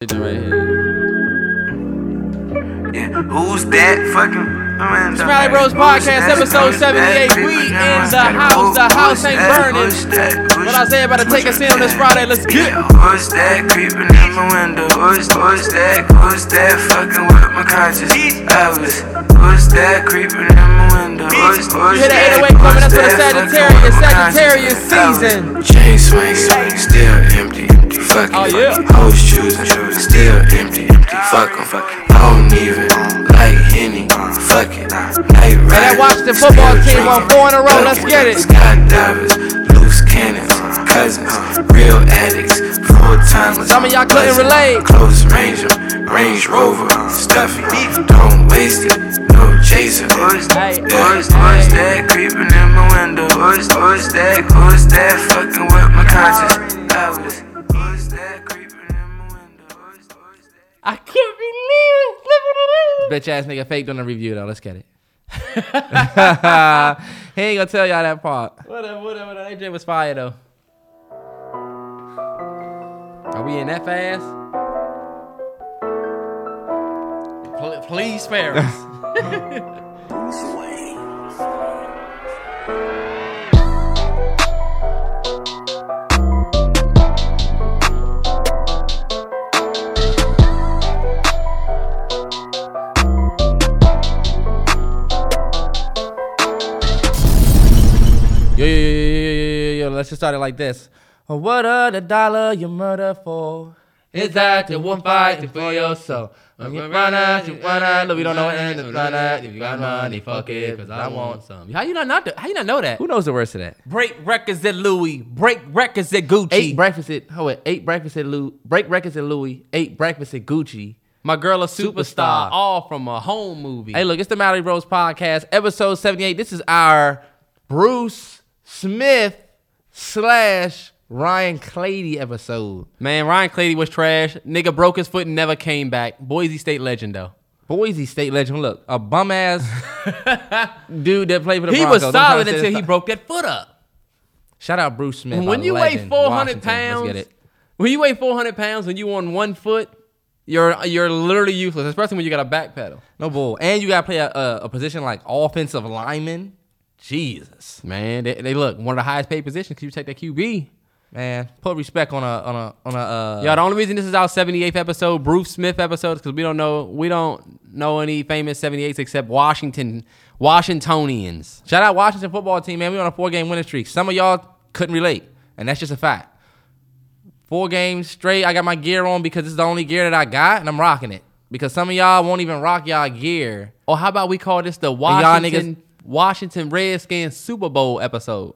Right here. Yeah, who's that fucking? Smiley Bros Podcast, episode 78. We in the house. The house ain't burning. But Isaiah about to take us in on this Friday. Let's get it. Who's that creeping in my window? Who's, who's that? Who's that fucking with my conscience? I was. Who's that creeping in my window? Who's, who's You hear the 808 coming up to the Sagittarius, Sagittarius season. Chain swing, still empty, empty. Fuck Oh, yeah. Hoes choosing, still empty, empty. Fuck 'em. I don't even like Henny. Fuck it. Night And that Washington football team won four in a row. Let's get it. Skydivers, loose cannons, cousins, real addicts, full timers. Some of y'all couldn't relate. Close range 'em, Range Rover, stuffy. Don't waste it, no chaser. Who's Hey, who's hey, that creeping in my window? Who's who's that? Who's that fucking with my conscience? I can't believe it. Look what it is. Bitch ass nigga faked on the review though. Let's get it. he ain't gonna tell y'all that part. Whatever, whatever. whatever. That joint was fire though. Are we in that fast? Pl- please spare us. let's just start it like this. What are the dollar you murder for? Is that the one fighting for your soul? When you run out, you run out. Look, we don't know what end to run out. If you got money, fuck it, cause I want some. How you not, not how you not know that? Who knows the words of that? Break records at Louis. Break records at Gucci. Eight breakfast at hold it, eight breakfast at Louis, break records at Louis, eight breakfast at Gucci. My girl a superstar, all from a home movie. Hey, look, it's the Mallory Bros podcast, episode seventy eight. This is our Bruce Smith slash Ryan Clady episode. Man, Ryan Clady was trash. Nigga broke his foot and never came back. Boise State legend though. Boise State legend. Look, a bum ass dude that played for the He Broncos. He was solid until he broke that foot up. Shout out Bruce Smith. when you weigh 400 Washington. pounds, Let's get it. when you weigh 400 pounds and you on one foot, you're you're literally useless, especially when you got a back pedal. No bull. And you gotta play a, a, a position like offensive lineman. Jesus, Man, they, they look one of the highest paid positions because you take that QB. man, put respect on a on a on a. Uh, Y'all, the only reason this is our 78th episode, Bruce Smith episode, because we don't know we don't know any famous 78s except Washington Washingtonians. Shout out Washington football team, man. We on a four game winning streak. Some of y'all couldn't relate, and that's just a fact. Four games straight. I got my gear on because this is the only gear that I got, and I'm rocking it. Because some of y'all won't even rock y'all y'all Or how about we call this the Washington Washington Redskins Super Bowl episode?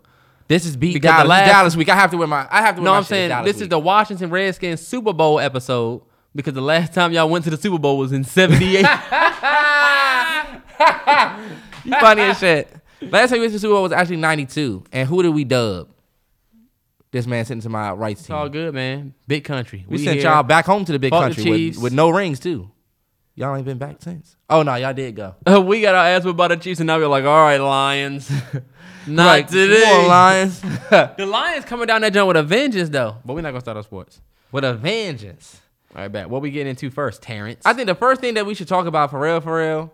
This is beat Because the Dallas. last- Dallas week. I have to wear my. I have to. Wear No, I'm saying this is the Washington Redskins Super Bowl episode because the last time y'all went to the Super Bowl was in '78. You funny as shit. Last time we went to the Super Bowl was actually '92, and who did we dub? This man sitting to my right it's all good, man. Big country. We, sent here. y'all back home to the big Fuck the country with, with no rings too. Y'all ain't been back since. Oh no, y'all did go. we got our ass whipped by the Chiefs, and now we're like, all right, Lions. Not Like, today. Come on, Lions. The Lions coming down that joint with a vengeance, though. But we're not gonna start our sports. with a vengeance. All right, back. What we getting into first, Terrance? I think the first thing that we should talk about for real, for real.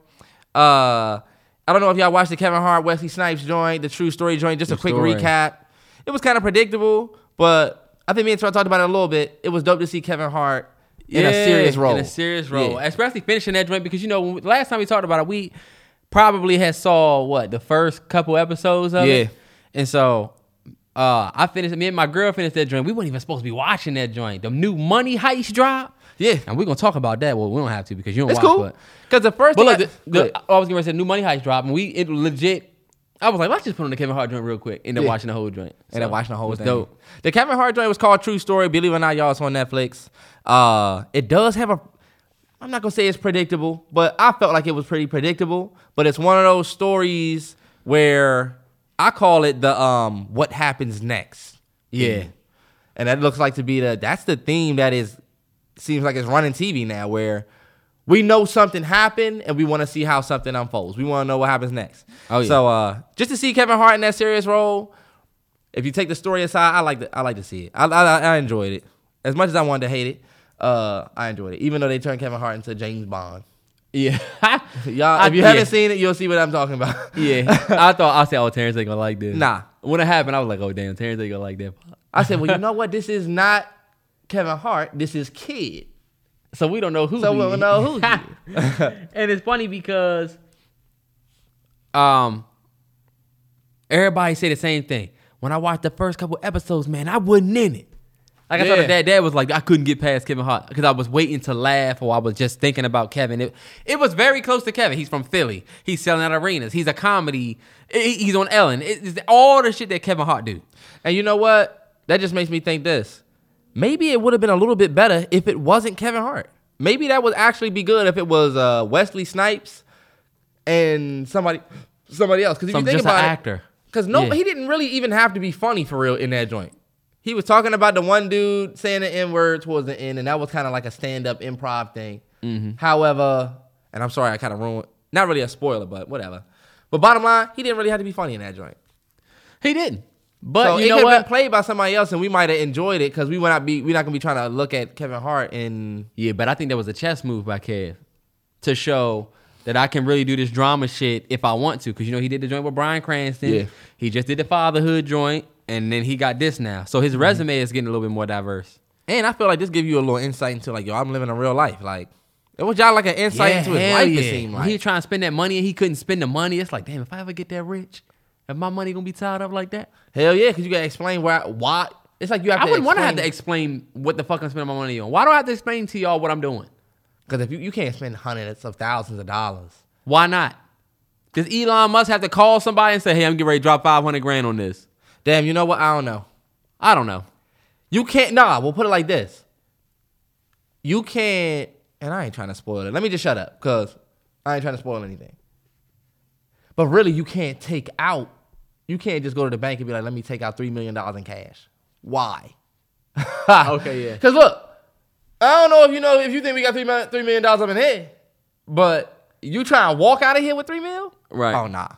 Uh, I don't know if y'all watched the Kevin Hart, Wesley Snipes joint, the True Story joint. Just a quick story. recap. It was kind of predictable, but I think me and Troy talked about it a little bit. It was dope to see Kevin Hart in a serious role. In a serious role, Yeah. especially finishing that joint because you know when last time we talked about it, we probably had saw what the first couple episodes of it, Yeah. and so uh, I finished. Me and my girl finished that joint. We weren't even supposed to be watching that joint. The new Money Heist drop, Yeah, and we're gonna talk about that. Well, we don't have to because you don't it's watch. cool. But, Because the first but thing, look, I, the, the, I was gonna say new Money Heist drop, and we it legit. I was like, let's just put on the Kevin Hart joint real quick, and then Yeah. watching the whole joint, and then So, watching the whole thing. Dope. The Kevin Hart joint was called True Story. Believe it or not, y'all, it's on Netflix. Uh, it does have a. I'm not gonna say it's predictable, but I felt like it was pretty predictable. But it's one of those stories where I call it the um what happens next. Yeah. and that looks like to be the that's the theme that is seems like it's running TV now where. We know something happened, and we want to see how something unfolds. We want to know what happens next. Oh, yeah. So, uh, just to see Kevin Hart in that serious role, if you take the story aside, I like to, I like to see it. I, I, I enjoyed it as much as I wanted to hate it. uh, I enjoyed it. Even though they turned Kevin Hart into James Bond. Yeah. Y'all, if you yeah. haven't seen it, you'll see what I'm talking about. yeah. I thought I said, oh, Terrance ain't gonna like this. Nah. When it happened, I was like, oh damn, Terrance ain't gonna like that. I said, well, you know what? This is not Kevin Hart. This is Kid. So we don't know who. So he we don't know who he and it's funny because, um, everybody say the same thing. When I watched the first couple episodes, man, I wasn't in it. Like I Yeah. thought that dad was like, I couldn't get past Kevin Hart because I was waiting to laugh or I was just thinking about Kevin. It, it was very close to Kevin. He's from Philly. He's selling out arenas. He's a comedy. He- He's on Ellen. It- It's all the shit that Kevin Hart do. And you know what? That just makes me think this. Maybe it would have been a little bit better if it wasn't Kevin Hart. Maybe that would actually be good if it was uh, Wesley Snipes and somebody somebody else. Because if Some- you think just an about actor. because no, Yeah. he didn't really even have to be funny for real in that joint. He was talking about the one dude saying the N word towards the end, and that was kind of like a stand up improv thing. Mm-hmm. However, and I'm sorry, I kind of ruined. Not really a spoiler, but whatever. But bottom line, he didn't really have to be funny in that joint. He didn't. But so you it know what? been played by somebody else, and we might have enjoyed it because we would not be. We're not gonna be trying to look at Kevin Hart and Yeah, but I think that was a chess move by Kev to show that I can really do this drama shit if I want to. Because you know he did the joint with Bryan Cranston. Yeah. He just did the fatherhood joint, and then he got this now. So Mm-hmm. his resume is getting a little bit more diverse. and I feel like this give you a little insight into like yo, I'm living a real life. Like it was y'all like an insight into his life. yeah. It seemed like he trying to spend that money and he couldn't spend the money. It's like, damn, if I ever get that rich, if my money gonna be tied up like that, hell yeah, because you gotta explain why. Why it's like you have to- I to. wouldn't want to have to explain what the fuck I'm spending my money on. Why do I have to explain to y'all what I'm doing? because if you, you can't spend hundreds of thousands of dollars. Why not? Does Elon Musk have to call somebody and say, hey, I'm getting ready to drop 500 grand on this? Damn, you know what? I don't know. I don't know. You can't. Nah, we'll put it like this. You can't. And I ain't trying to spoil it. Let me just shut up because I ain't trying to spoil anything. But really, you can't take out. You can't just go to the bank and be like, "Let me take out three million dollars in cash." Why? Okay, yeah. Because look, I don't know if you know if you think we got $3 million up in here, but you trying to walk out of here with three mil? Right. Oh nah.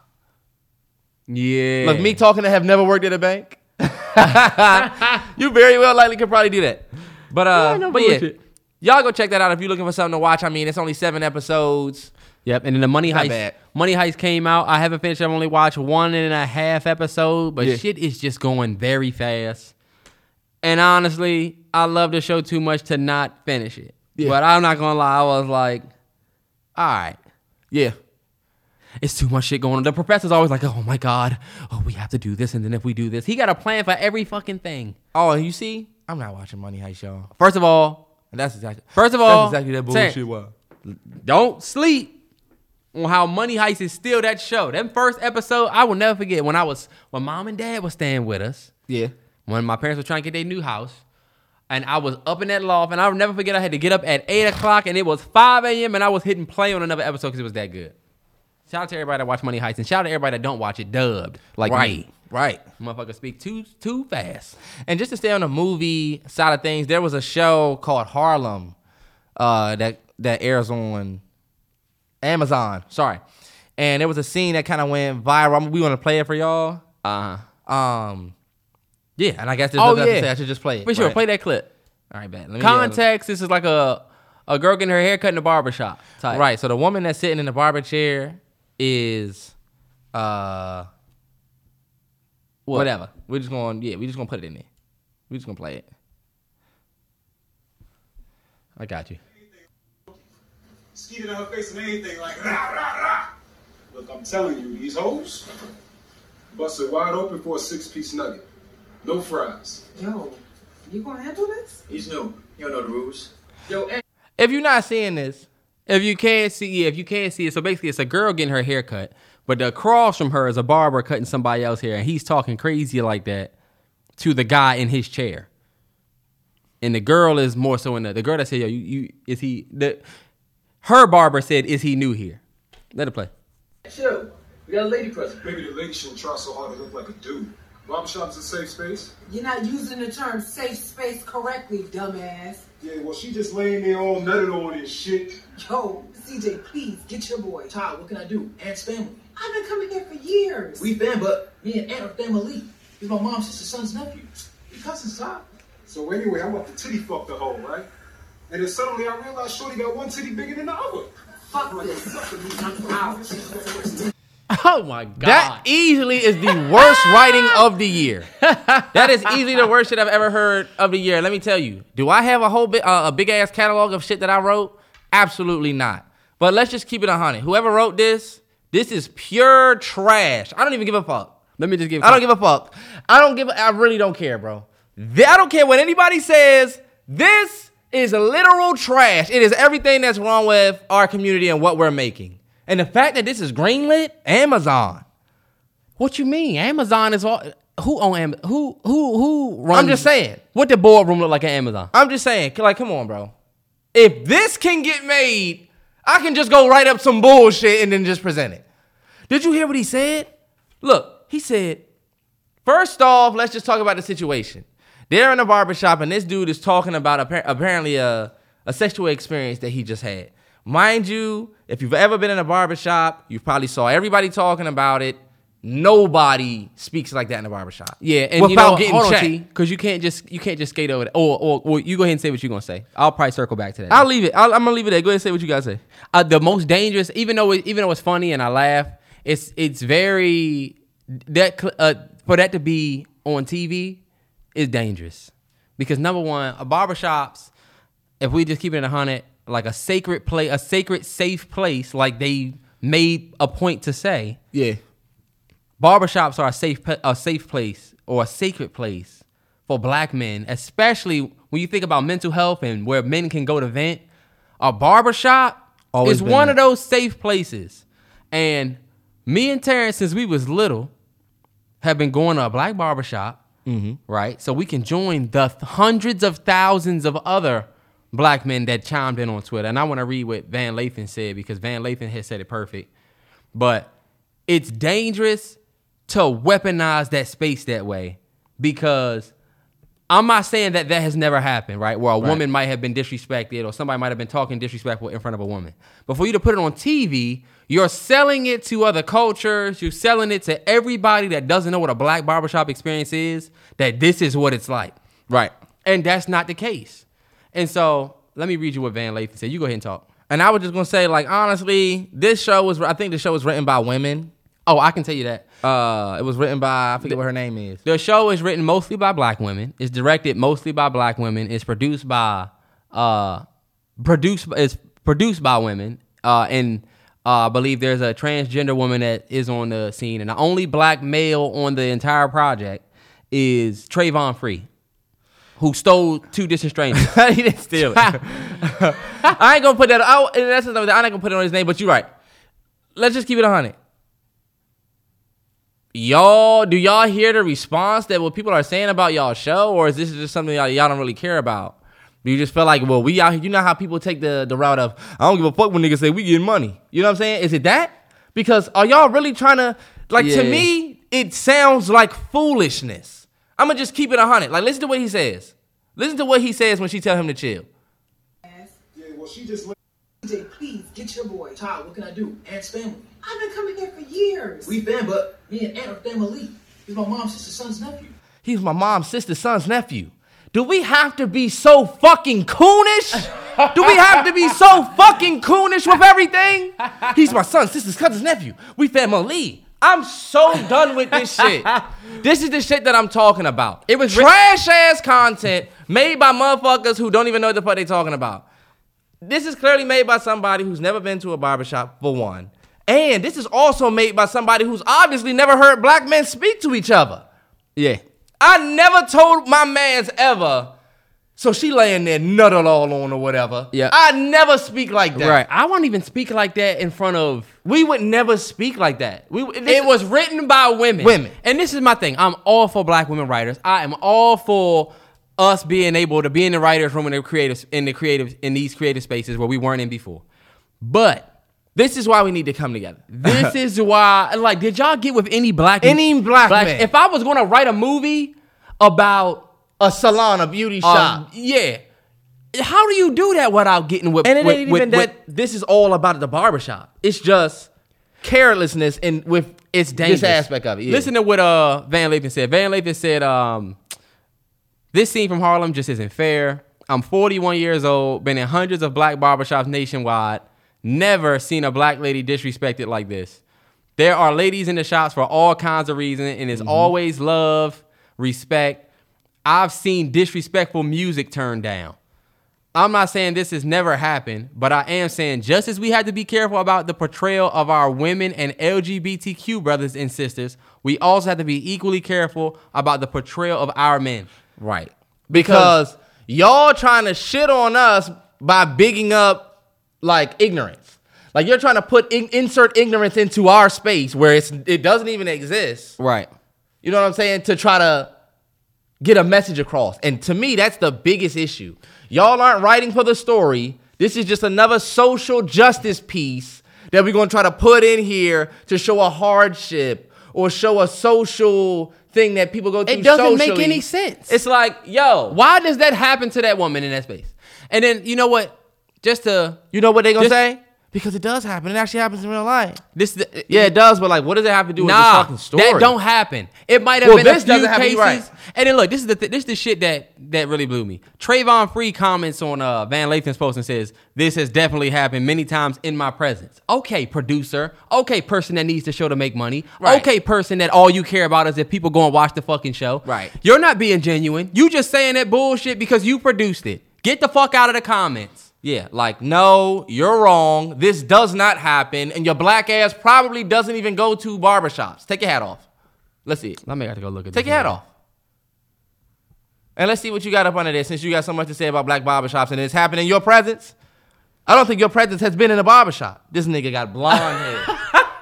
Yeah. Look, me talking to have never worked at a bank. you very well likely could probably do that. But uh, Yeah, no but yeah, y'all go check that out if you're looking for something to watch. I mean, it's only seven episodes. Yep. And then the Money Not Heist. bad. Money Heist came out. I haven't finished. I've only watched one and a half episode, but Yeah. shit is just going very fast. And honestly, I love the show too much to not finish it. Yeah. But I'm not gonna lie, I was like, all right. Yeah, It's too much shit going on. The professor's always like, oh my God, oh, we have to do this. And then if we do this, he got a plan for every fucking thing. Oh, you see, I'm not watching Money Heist, y'all. First of all, And that's exactly. First of all, that's exactly that bullshit. Was. don't sleep on how Money Heist is still that show. That first episode, I will never forget when I was when mom and dad was staying with us. Yeah. When my parents were trying to get their new house. And I was up in that loft, and I'll never forget I had to get up at 8 o'clock, and it was 5 a.m., and I was hitting play on another episode because it was that good. Shout out to everybody that watch Money Heist, and shout out to everybody that don't watch it dubbed, like right. me. Right. Motherfucker speak too too fast. And just to stay on the movie side of things, there was a show called Harlem uh, that that airs on Amazon. Sorry, and there was a scene that kind of went viral. We want to play it for y'all. Uh-huh. Um, yeah, and I guess there's Oh, nothing else to yeah. say. I should just play it. For sure, right? play that clip. All right, bet. Let me, uh, Context, this is like a a girl getting her hair cut in a barber shop. Type. Right. So the woman that's sitting in the barber chair is uh What? whatever. We're just going yeah, we're just gonna put it in there. We're just gonna play it. I got you. Skeeted in her face and anything like rah rah rah. Look, I'm telling you, these hoes busted wide open for a six-piece nugget, no fries. Yo, you gonna handle this? He's new. You don't know the rules. Yo, hey. If you're not seeing this, If you can't see, yeah, if you can't see it, so basically it's a girl getting her hair cut, but the across from her is a barber cutting somebody else's hair, and he's talking crazy like that to the guy in his chair. And the girl is more so in the the girl that said, "Yo, you, you is he the?" Her barber said, "Is he new here?" Let it play. Chill. We got a lady present. Maybe the lady shouldn't try so hard to look like a dude. Barbershop is a safe space. You're not using the term safe space correctly, dumbass. Yeah, well, she just laying there all nutted on and shit. Yo, CJ, please get your boy. Todd, what can I do? Aunt's family. I've been coming here for years. We fam, but me and Aunt are family. He's my mom's sister's son's nephew. We cousins, Todd. So anyway, I'm about to titty fuck the hole, right? And then suddenly I realized Shorty got one titty bigger than the other. Fuck this. I'm out. Oh my god. That easily is the worst writing of the year. That is easily the worst shit I've ever heard of the year. Let me tell you. Do I have a whole bit, uh, a big ass catalog of shit that I wrote? Absolutely not. But let's just keep it a hundred. Whoever wrote this, this is pure trash. I don't even give a fuck. Let me just give. I don't give a fuck. I don't give. A, I really don't care, bro. I don't care what anybody says. This is literal trash. It is everything that's wrong with our community and what we're making. And the fact that this is greenlit, Amazon. What you mean? Amazon is all. Who own Am? Who who who runs? I'm just saying. What the boardroom look like at Amazon? I'm just saying. Like, come on, bro. If this can get made, I can just go write up some bullshit and then just present it. Did you hear what he said? Look, he said, first off, let's just talk about the situation. They're in a barbershop and this dude is talking about appar- apparently a, a sexual experience that he just had. Mind you, if you've ever been in a barbershop, you probably saw everybody talking about it. Nobody speaks like that in a barbershop. Yeah, and you know, hold on, T, because you can't just you can't just skate over that. Or, or or you go ahead and say what you're gonna say. I'll probably circle back to that. I'll leave it. I'll, I'm gonna leave it there. Go ahead and say what you guys say. uh, the most dangerous, even though it, even though it's funny and I laugh, it's it's very that uh, for that to be on TV is dangerous because number one, a barbershops, if we just keep it in a hundred, like a sacred place, a sacred safe place, like they made a point to say, Yeah. barbershops are a safe a safe place or a sacred place for black men, especially when you think about mental health and where men can go to vent. A barbershop Always is one that. of those safe places. And me and Terrance, since we was little, have been going to a black barbershop, Mm-hmm. right? So we can join the th- hundreds of thousands of other black men that chimed in on Twitter. And I want to read what Van Lathan said because Van Lathan has said it perfect. But it's dangerous to weaponize that space that way because I'm not saying that that has never happened, right? Where a woman might have been disrespected or somebody might have been talking disrespectful in front of a woman. But for you to put it on TV, you're selling it to other cultures. You're selling it to everybody that doesn't know what a black barbershop experience is, that this is what it's like. Right. And that's not the case. And so let me read you what Van Lathan said. You go ahead and talk. And I was just gonna say, like, honestly, this show was. I think the show was written by women. Oh, I can tell you that. Uh, it was written by I forget what her name is. The show is written mostly by black women. It's directed mostly by black women. It's produced by uh produced it's produced by women. Uh and uh, I believe there's a transgender woman that is on the scene, and the only black male on the entire project is Travon Free, who stole two distant strangers. he didn't steal it. I ain't gonna put that. And that's another. thing. I ain't gonna put it on his name, but you're right. Let's just keep it hundred. Y'all, do y'all hear the response that what people are saying about y'all show, or is this just something y'all, y'all don't really care about? Do you just felt like, well, we out here? You know how people take the the route of I don't give a fuck when niggas say we getting money. You know what I'm saying? Is it that? Because are y'all really trying to like Yeah. to me? It sounds like foolishness. I'm gonna just keep it a hundred. Like listen to what he says. Listen to what he says when she tell him to chill. Yeah, well, she just let DJ, please get your boy. Todd, what can I do? Aunt's family. I've been coming here for years. We fam, but me and Aunt are family. He's my mom's sister's son's nephew. He's my mom's sister's son's nephew. Do we have to be so fucking coonish? Do we have to be so fucking coonish with everything? He's my son's sister's cousin's nephew. We family. I'm so done with this shit. This is the shit that I'm talking about. It was trash ass content made by motherfuckers who don't even know what the fuck they talking about. This is clearly made by somebody who's never been to a barbershop, for one. And this is also made by somebody who's obviously never heard black men speak to each other. yeah. I never told my man's ever. So she laying there nutted all on or whatever. Yeah. I never speak like that. Right. I won't even speak like that in front of We would never speak like that. We this it was written by women. Women. And this is my thing. I'm all for black women writers. I am all for us being able to be in the writers' room in the creative in the creative in these creative spaces where we weren't in before. But this is why we need to come together. this is why like did y'all get with any black Any black man. If I was gonna write a movie about a salon, a beauty um, shop. yeah. How do you do that without getting with and it with- ain't with- even with- that this is all about the barbershop. It's just carelessness and with it's dangerous. this aspect of it. yeah. Listen to what uh Van Lathan said. Van Lathan said, um, this scene from Harlem just isn't fair. I'm 41 years old, been in hundreds of black barbershops nationwide, never seen a black lady disrespected like this. There are ladies in the shops for all kinds of reasons, and it's mm-hmm. always love, respect. I've seen disrespectful music turned down. I'm not saying this has never happened, but I am saying just as we have to be careful about the portrayal of our women and LGBTQ brothers and sisters, we also have to be equally careful about the portrayal of our men. Right. Because y'all trying to shit on us by bigging up like ignorance. Like you're trying to put in, insert ignorance into our space where it's it doesn't even exist. Right. You know what I'm saying? To try to get a message across. And to me, that's the biggest issue. Y'all aren't writing for the story. This is just another social justice piece that we're going to try to put in here to show a hardship or show a social thing that people go through. It doesn't make any sense. It's like, yo, Why does that happen to that woman in that space? And then you know what? Just to you know what they gonna Just- say? Because it does happen. It actually happens in real life. this, the, Yeah, it does. But like, what does it have to do with this fucking story? that don't happen. It might have Well, been this a few doesn't happen, cases. right. And then look, this is the th- this is the shit that that really blew me. Travon Free comments on uh, Van Lathan's post and says, "This has definitely happened many times in my presence." Okay, producer. Okay, person that needs the show to make money. Right. Okay, person that all you care about is if people go and watch the fucking show. Right. You're not being genuine. You just saying that bullshit because you produced it. Get the fuck out of the comments. Yeah, like, no, you're wrong. This does not happen. And your black ass probably doesn't even go to barbershops. Take your hat off. Let's see it. Let me have to go look at this. Take your hat off. And let's see what you got up under there since you got so much to say about black barbershops and it's happening in your presence. I don't think your presence has been in a barbershop. This nigga got blonde hair.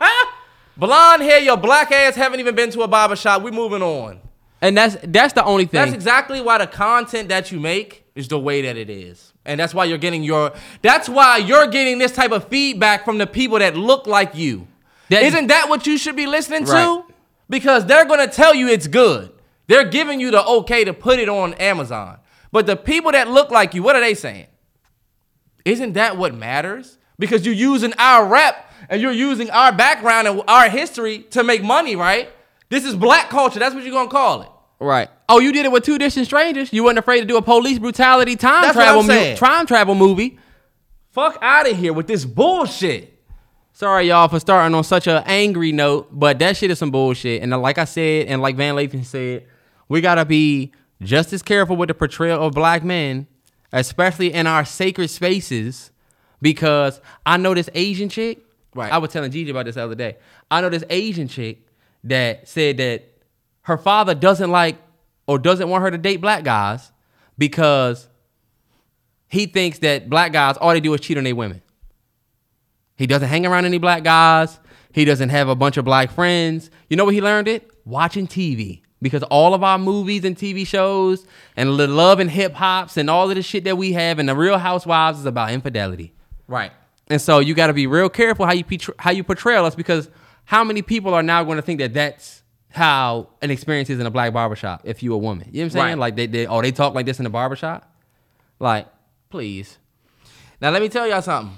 blonde hair, your black ass haven't even been to a barbershop. we moving on. And that's that's the only thing. That's exactly why the content that you make is the way that it is. And that's why you're getting your that's why you're getting this type of feedback from the people that look like you. That- Isn't that what you should be listening to? Because they're gonna tell you it's good. They're giving you the okay to put it on Amazon. But the people that look like you, what are they saying? Isn't that what matters? Because you're using our rep and you're using our background and our history to make money, right? This is black culture. That's what you're gonna call it. Right. Oh, you did it with two distant strangers. You wasn't afraid to do a police brutality time That's travel mu- time travel movie. Fuck out of here with this bullshit. Sorry, y'all, for starting on such an angry note, but that shit is some bullshit. And uh, like I said, and like Van Lathan said, we gotta be just as careful with the portrayal of black men, especially in our sacred spaces, because I know this Asian chick. Right. I was telling Gigi about this the other day. I know this Asian chick that said that her father doesn't like or doesn't want her to date black guys because he thinks that black guys all they do is cheat on their women. He doesn't hang around any black guys. He doesn't have a bunch of black friends. You know where he learned it? Watching TV. Because all of our movies and TV shows and the love and hip hops and all of the shit that we have and the Real Housewives is about infidelity. Right. And so you got to be real careful how you how you portray us because how many people are now going to think that that's how an experience is in a black barbershop if you a woman. You know what I'm saying? Right. Like they, they oh they talk like this in the barbershop? Like, please. Now let me tell y'all something.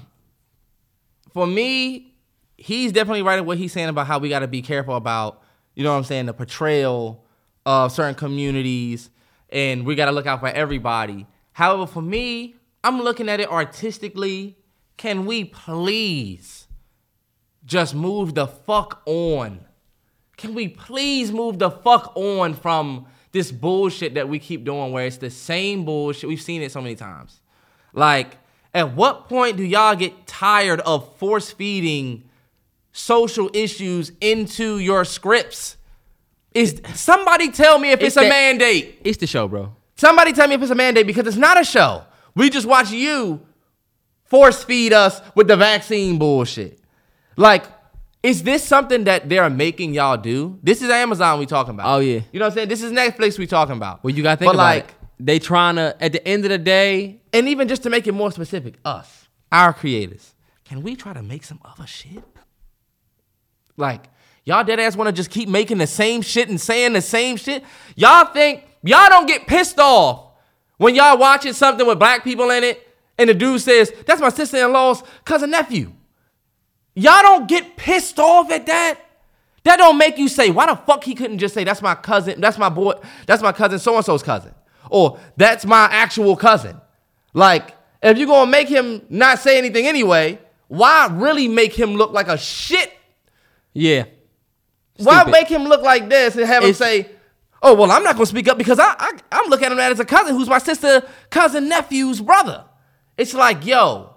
For me, he's definitely right in what he's saying about how we got to be careful about, you know what I'm saying, the portrayal of certain communities, and we got to look out for everybody. However, for me, I'm looking at it artistically. Can we please just move the fuck on? Can we please move the fuck on from this bullshit that we keep doing where it's the same bullshit? We've seen it so many times. Like, at what point do y'all get tired of force feeding social issues into your scripts? Is somebody tell me if it's, It's a mandate? It's the show, bro. Somebody tell me if it's a mandate because it's not a show. We just watch you force feed us with the vaccine bullshit. Like, is this something that they're making y'all do? This is Amazon we talking about. Oh, yeah. You know what I'm saying? This is Netflix we talking about. Well, you got to think but about like, it. They trying to at the end of the day, and even just to make it more specific, us, our creators, can we try to make some other shit? Like, y'all dead ass want to just keep making the same shit and saying the same shit? Y'all think y'all don't get pissed off when y'all watching something with black people in it and the dude says, That's my sister in law's cousin nephew. Y'all don't get pissed off at that? That don't make you say, why the fuck he couldn't just say, that's my cousin, that's my boy, that's my cousin, so and so's cousin. Or that's my actual cousin. Like, if you're gonna make him not say anything anyway, why really make him look like a shit? Yeah. Why make him look like this and have him say, "Oh well, I'm not gonna speak up because I, I I'm looking at him as a cousin who's my sister, cousin, nephew's brother." It's like, yo,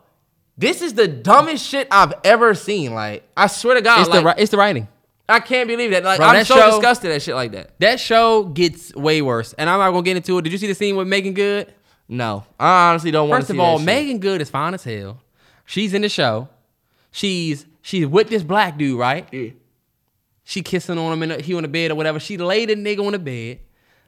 this is the dumbest shit I've ever seen. Like, I swear to God, It's like, the ri- it's the writing. I can't believe that. Like, Bro, I'm that so show- disgusted at shit like that. That show gets way worse, and I'm not gonna get into it. Did you see the scene with Meagan Good? No, I honestly don't want First of all. Meagan Good is fine as hell. She's in the show. She's she's with this black dude, right? Yeah. She kissing on him and he on the bed or whatever. She laid the nigga on the bed,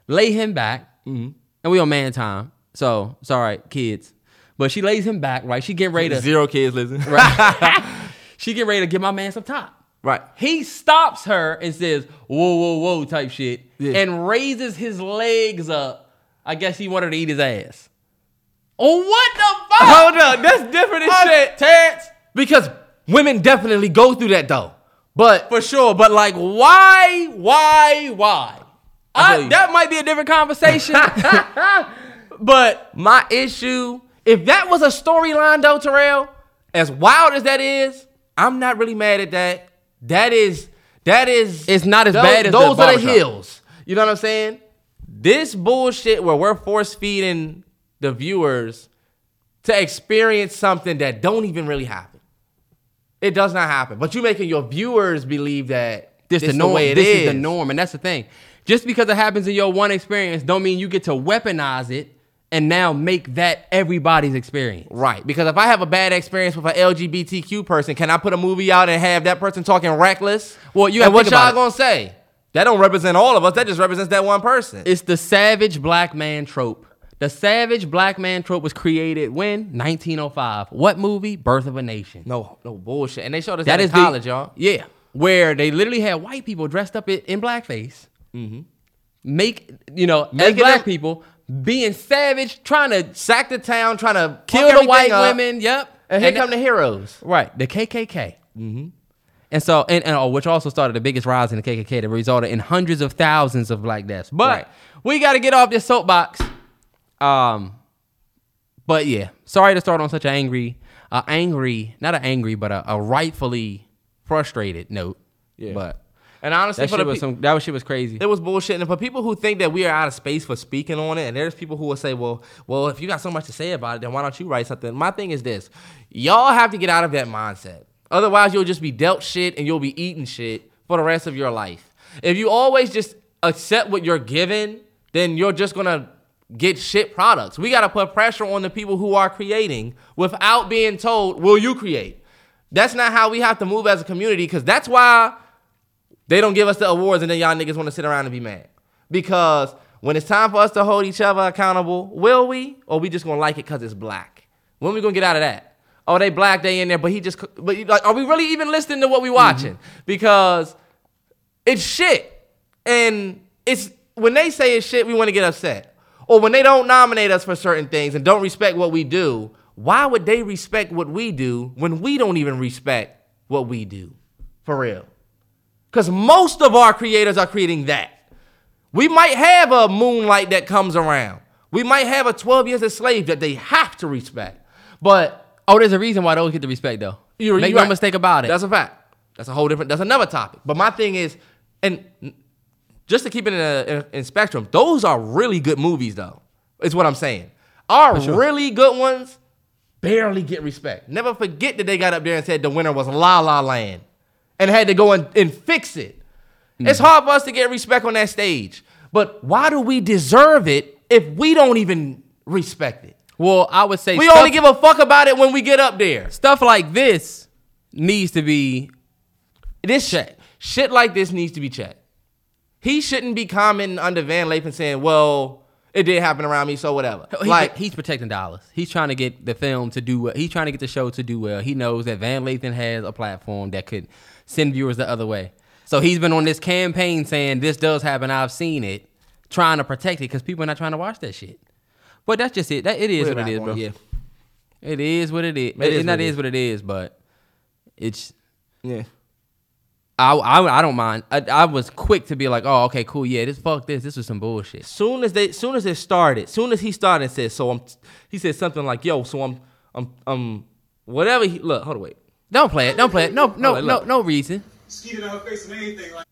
lay him back, Mm-hmm. and we on man time. So right, kids. But she lays him back, right? She getting ready to zero kids listen. Right. she get ready to give my man some top. right. He stops her and says, "Whoa, whoa, whoa!" type shit, Yeah. and raises his legs up. I guess he wanted to eat his ass. Oh, what the fuck? Hold up, that's different Uh, shit. Terrance, Because women definitely go through that though. But for sure. But like, why, why, why? I I, feel you. that might be a different conversation. but my issue, if that was a storyline though, Terrell, as wild as that is, I'm not really mad at that. That is that is It's not as those, bad as the those are the hills. You know what I'm saying? This bullshit where we're force feeding the viewers to experience something that don't even really happen. It does not happen. But you making your viewers believe that this, this the norm. way it this is. is. the norm, and that's the thing. Just because it happens in your one experience, don't mean you get to weaponize it and now make that everybody's experience. Right. Because if I have a bad experience with an LGBTQ person, can I put a movie out and have that person talking reckless? Well, you and what y'all gonna say? That don't represent all of us. That just represents that one person. It's the savage black man trope. The savage black man trope was created when 1905. What movie? Birth of a Nation. no, no bullshit. And they showed us That that, is in college, the, y'all. Yeah, where they literally had white people dressed up in, in blackface, mm-hmm. make you know as black them- people being savage, trying to Sack the town, trying to kill the white women. Yep, And here that- come the heroes. Right, the KKK. Mm-hmm. And so, and, and oh, which also started the biggest rise in the KKK that resulted in hundreds of thousands of black deaths. But Right. we got to get off this soapbox. Um, but yeah, sorry to start on such an angry, uh, angry, not an angry, but a, a rightfully frustrated note. Yeah. But And honestly, that for shit was pe- some, that shit was crazy. it was bullshit. And for people who think that we are out of space for speaking on it, and there's people who will say, well, well, if you got so much to say about it, then why don't you write something? My thing is this. Y'all have to get out of that mindset. Otherwise, you'll just be dealt shit and you'll be eating shit for the rest of your life. If you always just accept what you're given, then you're just gonna get shit products. We gotta put pressure on the people who are creating without being told, will you create? That's not how we have to move as a community, because that's why they don't give us the awards and then y'all niggas want to sit around and be mad. Because when it's time for us to hold each other accountable, will we? Or we just gonna like it because it's black? When we gonna get out of that? Oh, they black, they in there, but he just, but like, are we really even listening to what we watching? Mm-hmm. Because it's shit. And it's, when they say it's shit, we wanna get upset. Or when they don't nominate us for certain things and don't respect what we do, why would they respect what we do when we don't even respect what we do? For real. Because most of our creators are creating that. We might have a moonlight that comes around. We might have a 12 years a slave that they have to respect. But oh, there's a reason why those get the respect though. you're, Make no right. mistake about it. That's a fact. That's a whole different, that's another topic. But my thing is, and just to keep it in, a, in, in spectrum, those are really good movies though, is what I'm saying. Our really good ones barely get respect. Never forget that they got up there and said the winner was La La Land and had to go and, and fix it. Mm. It's hard for us to get respect on that stage. But why do we deserve it if we don't even respect it? well, I would say We stuff- only give a fuck about it when we get up there. stuff like this needs to be This shit, shit like this needs to be checked. He shouldn't be commenting under Van Lathan saying, "Well, it did happen around me, so whatever." He, like, he's protecting dollars. He's trying to get the film to do well. He's trying to get the show to do well. He knows that Van Lathan has a platform that could send viewers the other way. So he's been on this campaign saying this does happen. I've seen it, trying to protect it because people are not trying to watch that shit. But that's just it. That it is we're what it is, bro. Yeah, It is what it is. It, is it, what not it is is. what it is, but it's yeah. I, I I don't mind. I, I was quick to be like, oh, okay, cool, yeah, this fuck this. This was some bullshit. Soon as they, soon as it started, soon as he started, said, so I'm. He said something like, "Yo, so I'm, I'm, um, whatever." He look, hold on, wait. Don't play it. Don't play it. No, no, oh, Look, no, look. no reason. Skeeted in her face and anything like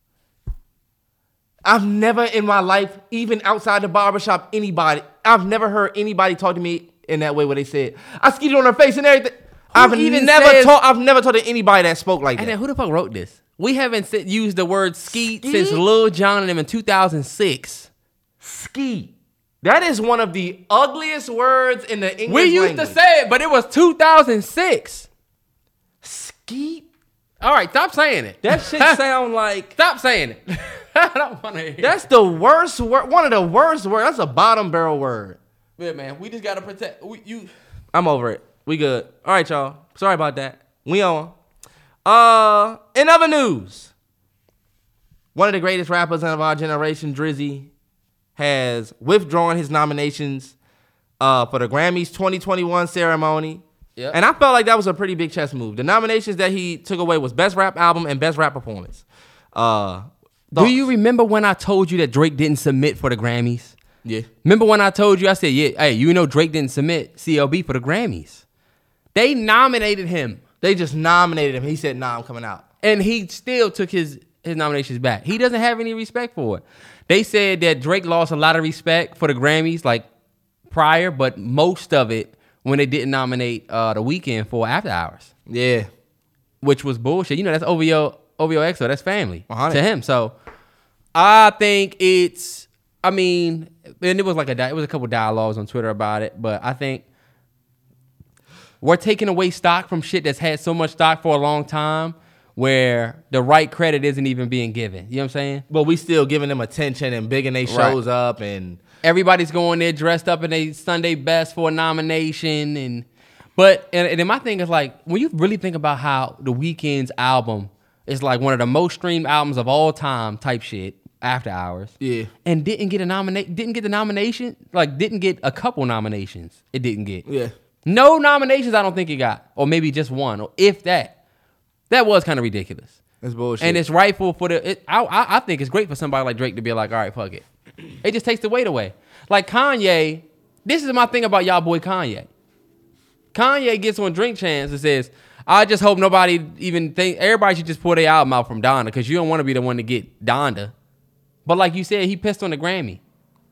I've never in my life, even outside the barbershop, anybody, I've never heard anybody talk to me in that way where they said, I skeeted on her face and everything. I've even never says- talked, I've never talked to anybody that spoke like that. And that. then who the fuck wrote this? We haven't said, used the word skeet, Skeet? since Lil Jon and them in 2006. Ski. That is one of the ugliest words in the English We used language. to say it, but it was 2006. Ski. All right, stop saying it. That shit sound like Stop saying it. I don't want to hear. that's the worst word. One of the worst words. That's a bottom barrel word. Yeah, man. We just gotta protect. We, you. I'm over it. We good. All right, y'all. Sorry about that. We on. Uh, in other news, one of the greatest rappers of our generation, Drizzy, has withdrawn his nominations uh, for the Grammys 2021 ceremony. Yep. And I felt like that was a pretty big chess move. The nominations that he took away was Best Rap Album and Best Rap Performance. Uh, Do you remember when I told you that Drake didn't submit for the Grammys? Yeah. Remember when I told you? I said, "Yeah, hey, you know Drake didn't submit CLB for the Grammys. They nominated him, They just nominated him. He said, "Nah, I'm coming out." and he still took his his nominations back. He doesn't have any respect for it. They said that Drake lost a lot of respect for the Grammys, like prior, but most of it when they didn't nominate uh, the Weeknd for After Hours, Yeah. which was bullshit. You know, that's OVO OVO XO. That's family 100. to him. So I think it's. I mean, and it was like a it was a couple dialogues on Twitter about it, but I think we're taking away stock from shit that's had so much stock for a long time, where the right credit isn't even being given. You know what I'm saying? But we still giving them attention and bigging they shows up and Everybody's going there dressed up in a Sunday best for a nomination, and but and, and then my thing is like when you really think about how the Weeknd's album is like one of the most streamed albums of all time, type shit. After Hours, Yeah. and didn't get a nominate, didn't get the nomination, like didn't get a couple nominations. It didn't get, Yeah. no nominations. I don't think it got, or maybe just one, or if that. That was kind of ridiculous. It's bullshit. And it's rightful for the. It, I, I I think it's great for somebody like Drake to be like, all right, fuck it. It just takes the weight away. Like Kanye, this is my thing about y'all boy Kanye. Kanye gets on Drink Champs and says, I just hope nobody even think everybody should just pull their album out from Donda because you don't want to be the one to get Donda. But like you said, he pissed on the Grammy.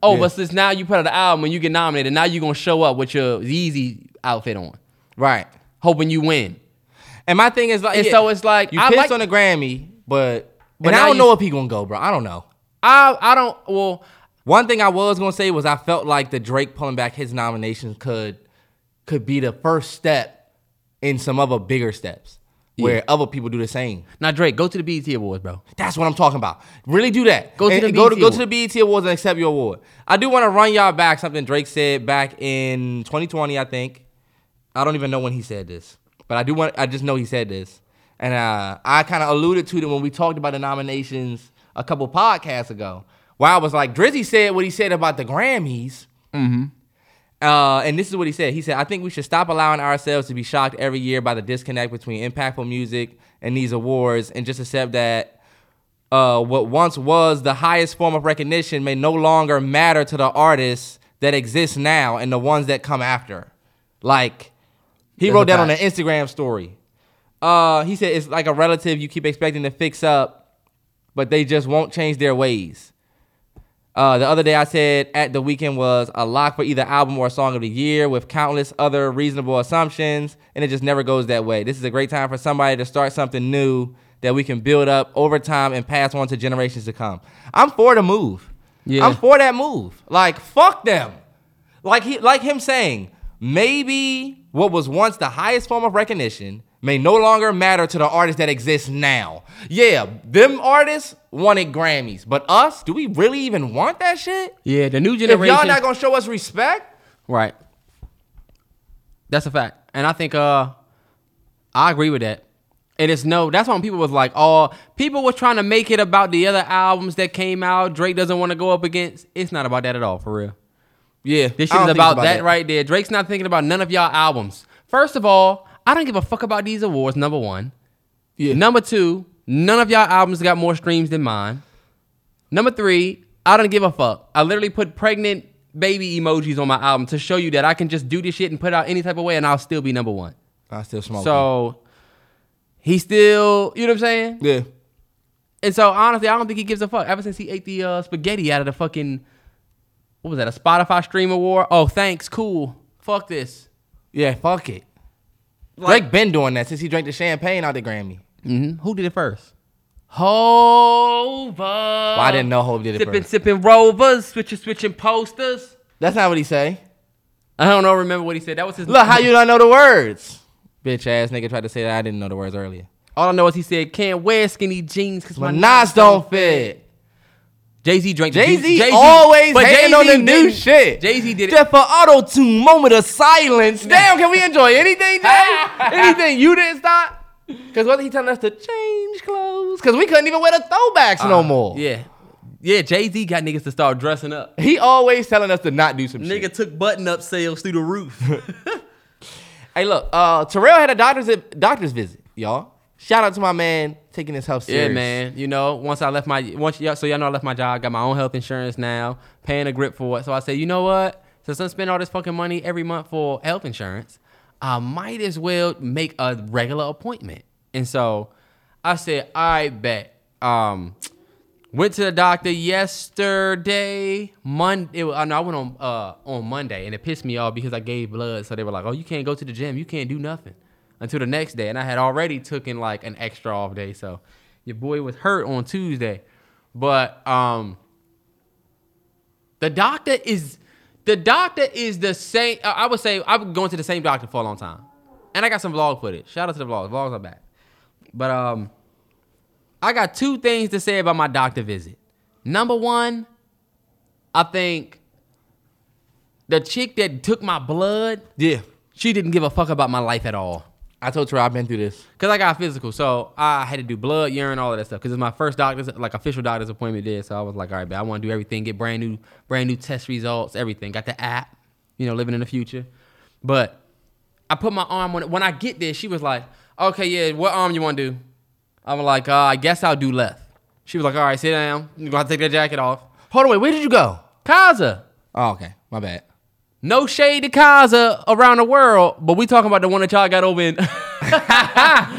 Oh, Yeah. but since now you put out the album and you get nominated, now you're gonna show up with your Yeezy outfit on, right. hoping you win. And my thing is like, And yeah, so it's like, you I pissed like- on the Grammy, but But I don't you- know if he gonna go, bro. I don't know. I I don't well One thing I was gonna say was I felt like the Drake pulling back his nominations could could be the first step in some other bigger steps where other people do the same. now Drake go to the BET Awards, bro. That's what I'm talking about. Really do that. Go to And the go to BET go to the BET Awards and accept your award. I do want to run y'all back something Drake said back in 2020, I think. I don't even know when he said this, but I do want. I just know he said this, and uh, I kind of alluded to it when we talked about the nominations a couple podcasts ago. Where I was like, Drizzy said what he said about the Grammys. Uh, and this is what he said. He said, I think we should stop allowing ourselves to be shocked every year by the disconnect between impactful music and these awards and just accept that uh, what once was the highest form of recognition may no longer matter to the artists that exist now and the ones that come after. Like, he That's wrote that on an. Instagram story. Uh, he said, it's like a relative you keep expecting to fix up, but they just won't change their ways. Uh, the other day I said at the Weeknd was a lock for either album or song of the year with countless other reasonable assumptions, and it just never goes that way. This is a great time for somebody to start something new that we can build up over time and pass on to generations to come. I'm for the move. Yeah. I'm for that move. Like fuck them. Like he like him saying, maybe what was once the highest form of recognition may no longer matter to the artists that exist now. Yeah, them artists wanted Grammys, but us, do we really even want that shit? Yeah, the new generation. If y'all not gonna show us respect, right. That's a fact, and I think uh, I agree with that. And it's no. That's why when people was like, oh, people were trying to make it about the other albums that came out. Drake doesn't want to go up against. It's not about that at all, for real. yeah, This shit is think about, it's that, right there. Drake's not thinking about none of y'all albums. First of all, I don't give a fuck about these awards. Number one. Yeah. Number two, None of y'all albums got more streams than mine. Number three, I don't give a fuck. I literally put pregnant baby emojis on my album to show you that I can just do this shit and put it out any type of way and I'll still be number one. I still smoke. So he still, you know what I'm saying? yeah, And so honestly, I don't think he gives a fuck. Ever since he ate the uh, spaghetti out of the fucking what was that? A Spotify Stream Award? Oh, thanks, cool. Fuck this. yeah, fuck it. Like- Drake been doing that since he drank the champagne out the Grammy. Hmm Who did it first? Hova. Well, I didn't know Hov did it Sipping, first. sipping rovers, switching, switching posters. That's not what he say. I don't know. Remember what he said? That was his. Look, how you don't know the words? Bitch ass nigga tried to say that I didn't know the words earlier. All I know is he said can't wear skinny jeans because My knots don't fit. Jay Z drank. Jay Z always but hating on the new shit. Jay Z did it. Just for auto tune, moment of silence. Damn, can we enjoy anything, Jay? anything you didn't stop? Because wasn't he telling us to change clothes? Because we couldn't even wear the throwbacks no more. Uh, Yeah, yeah. Jay Z got niggas to start dressing up. He always telling us to not do some Nigga shit. took button up sales through the roof. Hey, look, uh, Terrell had a doctor's doctor's visit, y'all. Shout out to my man taking his health yeah, man. You know, once I left my once y'all, so y'all know I left my job, got my own health insurance now, paying a grip for it. So I said, you know what? Since I'm spending all this fucking money every month for health insurance, I might as well make a regular appointment. And so I said, I bet. Um, went to the doctor yesterday. Monday, it, I know I went on uh on Monday, and it pissed me off because I gave blood. So they were like, "Oh, you can't go to the gym. You can't do nothing until the next day." And I had already taken like an extra off day, so your boy was hurt on Tuesday. But um, the doctor is the doctor is the same. I I would say I've been going to the same doctor for a long time, and I got some vlog footage. Shout out to the vlogs. Vlogs are back. But um, I got two things to say about my doctor visit. Number one, I think the chick that took my blood, Yeah. she didn't give a fuck about my life at all. I told her I've been through this. Cause I got physical, so I had to do blood, urine, all of that stuff. Cause it's my first doctor's, like official doctor's appointment did. So I was like, all right, man, I want to do everything, get brand new, brand new test results, everything. Got the app, you know, living in the future. But I put my arm on it. When I get there, she was like, okay, yeah, what arm you want to do? I'm like, uh, I guess I'll do left. She was like, all right, sit down. You're gonna have to take that jacket off. Hold on, wait, where did you go? Kaiser. Oh, okay. My bad. No shade to Kaiser around the world, but we talking about the one that y'all got over in. but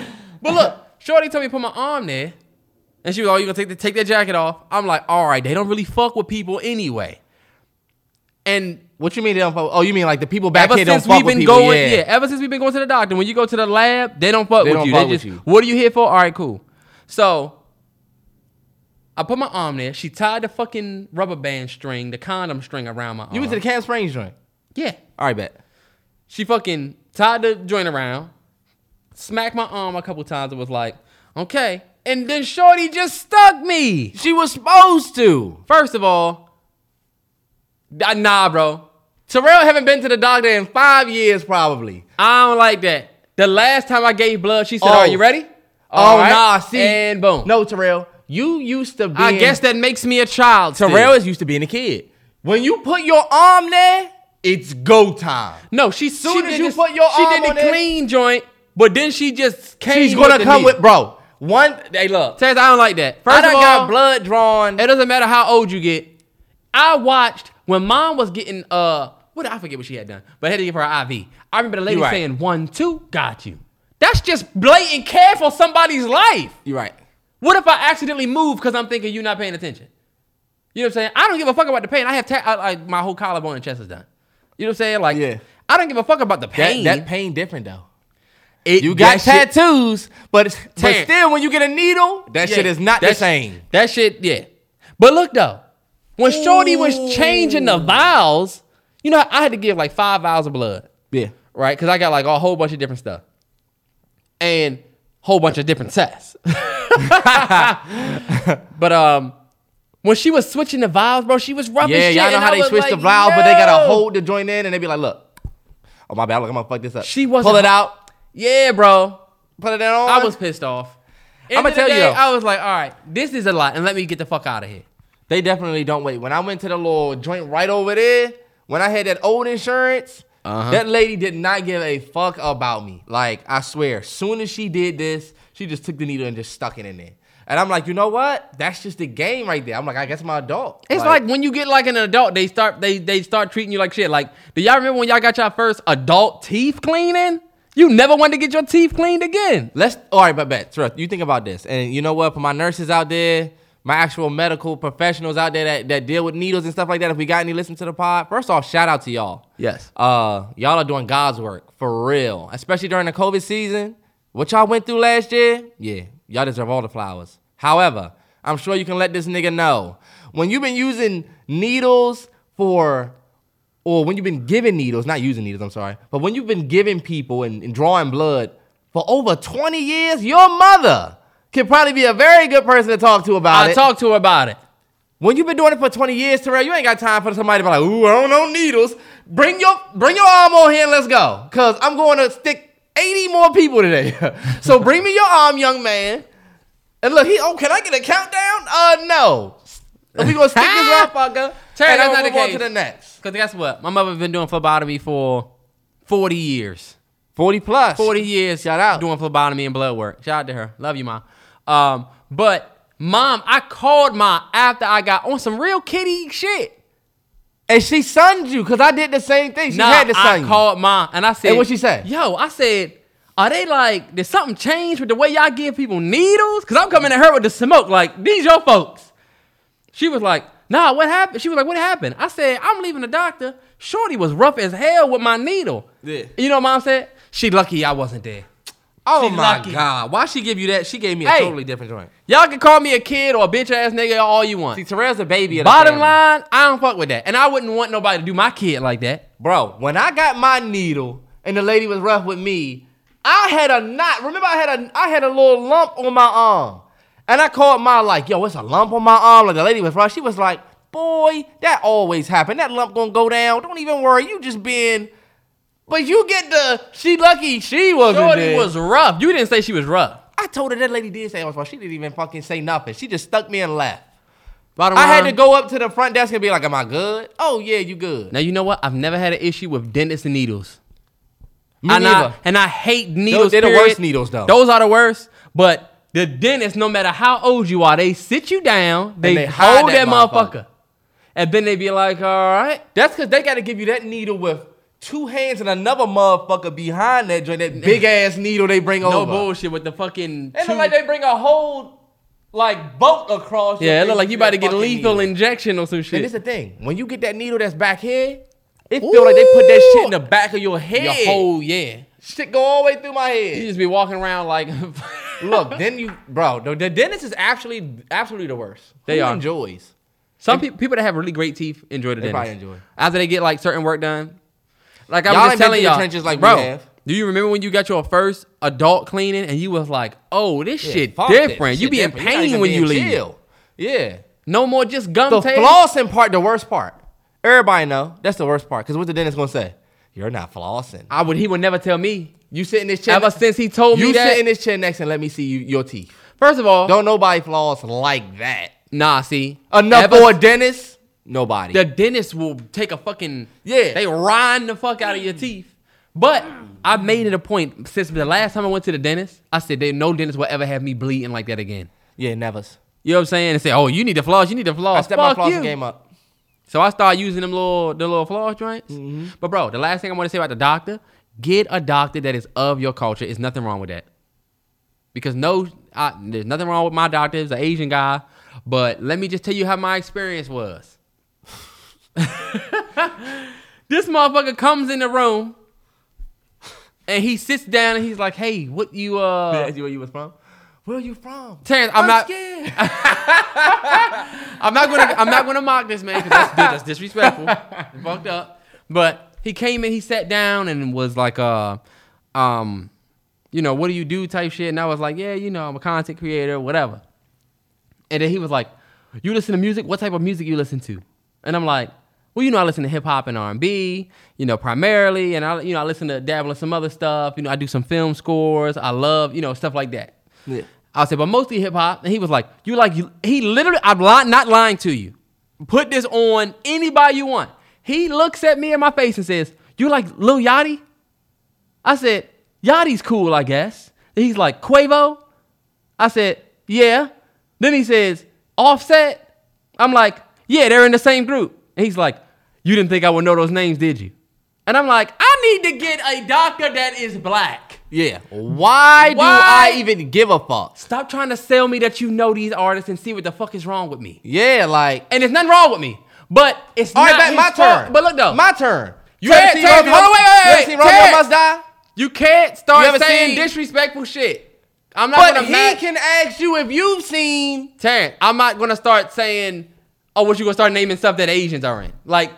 look, Shorty told me to put my arm there, and she was like, "Oh, you gonna take the, take that jacket off?" I'm like, "All right, they don't really fuck with people anyway." And What you mean they don't fuck? Oh, you mean like the people back ever here don't since fuck we've with been people? going, yeah. yeah. ever since we've been going to the doctor, when you go to the lab, they don't fuck They with don't you. fuck they with just, you. what are you here for? All right, cool. So I put my arm there. She tied the fucking rubber band string, the condom string around my arm. You went to the Camp Springs joint. Yeah. All right, bet. She fucking tied the joint around, smacked my arm a couple times, and was like, okay. And then Shorty just stuck me. She was supposed to. First of all, nah, bro. Terrell haven't been to the doctor in five years, probably. I don't like that. The last time I gave blood, she said, Oh. Are you ready? Oh, right. nah, see. And boom. No, Terrell. You used to be. I guess that makes me a child. still. Terrell is used to being a kid. When you put your arm there, it's go time. No, she Soon she as you this- put your she arm did the it- clean joint, but then she just came. She's gonna with the come knee. with, bro. One, hey, look. Says I don't like that. First I done of all, got blood drawn. It doesn't matter how old you get. I watched when mom was getting uh what I forget what she had done, but I had to give her an IV. I remember the lady right. saying one, two, got you. That's just blatant care for somebody's life. You're right. What if I accidentally move because I'm thinking you're not paying attention? You know what I'm saying? I don't give a fuck about the pain. I have ta- I, like my whole collarbone and chest is done. You know what I'm saying? Like, Yeah. I don't give a fuck about the pain. that pain different though. It- You got that shit- tattoos, but but Tan. still, when you get a needle, that Yeah, shit is not the sh- same. That shit, yeah. But look though, when Shorty was changing the vials, you know, I had to give like five vials of blood, Yeah. right? Because I got like a whole bunch of different stuff and whole bunch of different tests. but um, when she was switching the vials, bro, she was rubbing Yeah, shit. y'all know how I they switch like, the valve, but they gotta hold the joint in, and they be like, "Look, oh my bad, look, I'm gonna fuck this up." She wasn't- pull it out, Yeah, bro. put it on. I was pissed off. End of tell you day, though. I was like, all right, this is a lot, and let me get the fuck out of here. They definitely don't wait. When I went to the little joint right over there, when I had that old insurance, Uh-huh. That lady did not give a fuck about me. Like, I swear, soon as she did this, she just took the needle and just stuck it in there. And I'm like, you know what? That's just the game right there. I'm like, I guess I'm an adult. It's like, when you get like an adult, they start they they start treating you like shit. Like, do y'all remember when y'all got your first adult teeth cleaning? You never wanted to get your teeth cleaned again. Let's all right, but bet Trust, you think about this, and you know what? For my nurses out there, my actual medical professionals out there that, that deal with needles and stuff like that. If we got any listen to the pod, first off, shout out to y'all. Yes. Uh, y'all are doing God's work for real, especially during the COVID season. What y'all went through last year, yeah, y'all deserve all the flowers. However, I'm sure you can let this nigga know when you've been using needles for or when you've been giving needles, not using needles, I'm sorry, but when you've been giving people and, and drawing blood for over 20 years, your mother can probably be a very good person to talk to about I it. Talk to her about it. when you've been doing it for 20 years, Terrell, you ain't got time for somebody to be like, ooh, I don't know needles. Bring your bring your arm on here and let's go. Cause I'm going to stick 80 more people today. so bring me your arm, young man. And look, he oh, can I get a countdown? Uh no. we gonna stick this motherfucker. Terry, and that's not the case. to the next. Cause guess what? My mother's been doing phlebotomy for 40 years. 40 plus. 40 years. Shout out. Doing phlebotomy and blood work. Shout out to her. Love you, mom. Um, but mom, I called mom after I got on some real kitty shit. And she sunned you because I did the same thing. She Nah, had to I sun you. called mom and I said, And what she say? Yo, I said, are they like, did something change with the way y'all give people needles? Cause I'm coming at her with the smoke, like, these your folks. She was like, nah, what happened? She was like, what happened? I said, I'm leaving the doctor. Shorty was rough as hell with my needle. Yeah. You know what mom said? She lucky I wasn't there. Oh She my lucky. God. Why she give you that? She gave me a Hey. totally different joint. Y'all can call me a kid or a bitch ass nigga all you want. See, Terrell's a baby. Bottom line, I don't fuck with that. And I wouldn't want nobody to do my kid like that. Bro, when I got my needle and the lady was rough with me, I had a knot. Remember, I had a I had a little lump on my arm. And I called my like, yo, it's a lump on my arm. Like the lady was rough. She was like, boy, that always happen. That lump gonna go down. Don't even worry. You just being but you get the she lucky she wasn't Shorty was rough. You didn't say she was rough. I told her that lady did say I was rough. She didn't even fucking say nothing. She just stuck me and left. Bottom I had to go up to the front desk and be like, Am I good? Oh yeah, you good. Now you know what? I've never had an issue with dentists and needles. Me and, neither. I, and I hate needles. they're the worst needles, though. Those are the worst. But the dentist, no matter how old you are, they sit you down, they, they hold that that, motherfucker. motherfucker. and then they be like, "All right." That's because they got to give you that needle with two hands and another motherfucker behind that joint, that big ass needle they bring No over. No bullshit with the fucking. It two- look like they bring a whole like boat across. yeah, it look like you about to get lethal needle. injection or some shit. And this the thing: when you get that needle that's back here, it feel like they put that shit in the back of your head. Your whole yeah. shit go all the way through my head. You just be walking around like. Look, then you, bro, the, the dentist is actually absolutely the worst. They Who are. enjoys. Some people people that have really great teeth enjoy the They dentist. probably enjoy. After they get like certain work done. Like I Y'all was just telling y'all, trenches like we bro. have. Do you remember when you got your first adult cleaning and you was like, "Oh, this shit Fuck that. different." You Shit be in different. Pain when you leave. chill. Yeah. No more just gum The tape. flossing part, the worst part. Everybody know that's the worst part. Cause what the dentist gonna say? You're not flossing. I would. He would never tell me. You sit in this chair. Ever since he told me that. You sit in this chair next and let me see you, your teeth. first of all, Don't nobody floss like that. nah. See, Enough ever- for a dentist? Nobody. the dentist will take a fucking Yeah. They rind the fuck out of your teeth. But I made it a point since the last time I went to the dentist. I said, that no dentist will ever have me bleeding like that again." yeah, never. You know what I'm saying? And say, "Oh, you need to floss. You need to floss. I floss." stepped my you. game up. So I started using them little the little floss joints. Mm-hmm. But bro, the last thing I want to say about the doctor: get a doctor that is of your culture. There's nothing wrong with that. Because no, I, there's nothing wrong with my doctor. He's an Asian guy. But let me just tell you how my experience was. this motherfucker comes in the room and he sits down and he's like, "Hey, what you uh?" Ask you where you was from? Where are you from? Terrance, I'm, not. scared. I'm not gonna. I'm not gonna mock this man because that's, that's disrespectful. fucked up. But he came in, he sat down and was like, uh, um, you know, what do you do type shit. And I was like, yeah, you know, I'm a content creator, whatever. And then he was like, you listen to music? What type of music you listen to? And I'm like, well, you know, I listen to hip hop and R&B, you know, primarily, and I, you know, I listen to dabble in some other stuff. You know, I do some film scores. I love, you know, stuff like that. Yeah. I said, but mostly hip hop. And he was like, you like, you, he literally, I'm li- not lying to you. Put this on anybody you want. He looks at me in my face and says, You like Lil Yachty? I said, Yachty's cool, I guess. And he's like, Quavo? I said, yeah. Then he says, Offset? I'm like, yeah, they're in the same group. And he's like, you didn't think I would know those names, did you? And I'm like, I need to get a doctor that is black. Yeah. Why, do I even give a fuck? Stop trying to sell me that you know these artists and see what the fuck is wrong with me. Yeah, like. And there's nothing wrong with me. But it's All not right, my fault. turn. But look though, my turn. You Terrance, ever seen Terrance, Romeo? hold on, wait, wait, you ever wait, seen Romeo. Must Die? you can't start ever saying seen- disrespectful shit. I'm not But gonna he match- can ask you if you've seen. Terrance, I'm not gonna start saying, oh, what you gonna start naming stuff that Asians are in. Like,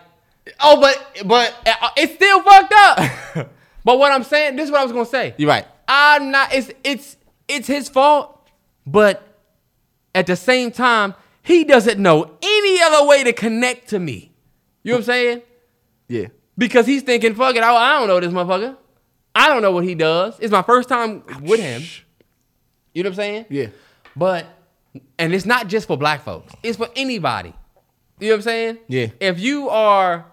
Oh, but but uh, it's still fucked up. but what I'm saying, this is what I was gonna say. you're right. I'm not. It's it's it's his fault, but at the same time, he doesn't know any other way to connect to me. You know what I'm saying? Yeah. Because he's thinking, fuck it, I, I don't know this motherfucker. I don't know what he does. It's my first time with him. You know what I'm saying? Yeah. But and it's not just for black folks. It's for anybody. You know what I'm saying? Yeah. If you are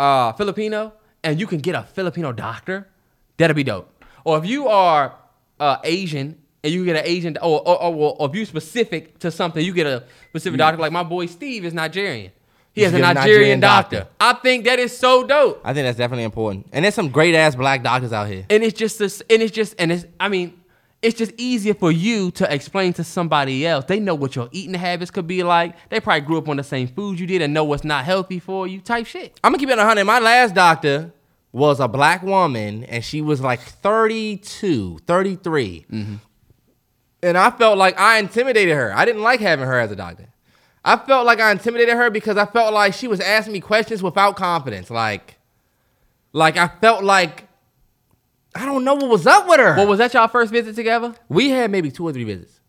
uh, Filipino and you can get a Filipino doctor, that'll be dope. Or if you are uh, Asian and you get an Asian, or, or, or, or if you specific to something, you get a specific doctor. Like my boy Steve is Nigerian. He has a Nigerian, Nigerian doctor. doctor. I think that is so dope. I think that's definitely important. And there's some great ass black doctors out here. and it's just this and it's just and it's i mean it's just easier for you to explain to somebody else they know what your eating habits could be like they probably grew up on the same food you did and know what's not healthy for you type shit I'm gonna keep it 100. My last doctor was a black woman, and she was like 32, 33. Mm-hmm. And I felt like I intimidated her. I didn't like having her as a doctor. I felt like I intimidated her because I felt like she was asking me questions without confidence. Like, like I felt like I don't know what was up with her. well was that y'all first visit together We had maybe two or three visits.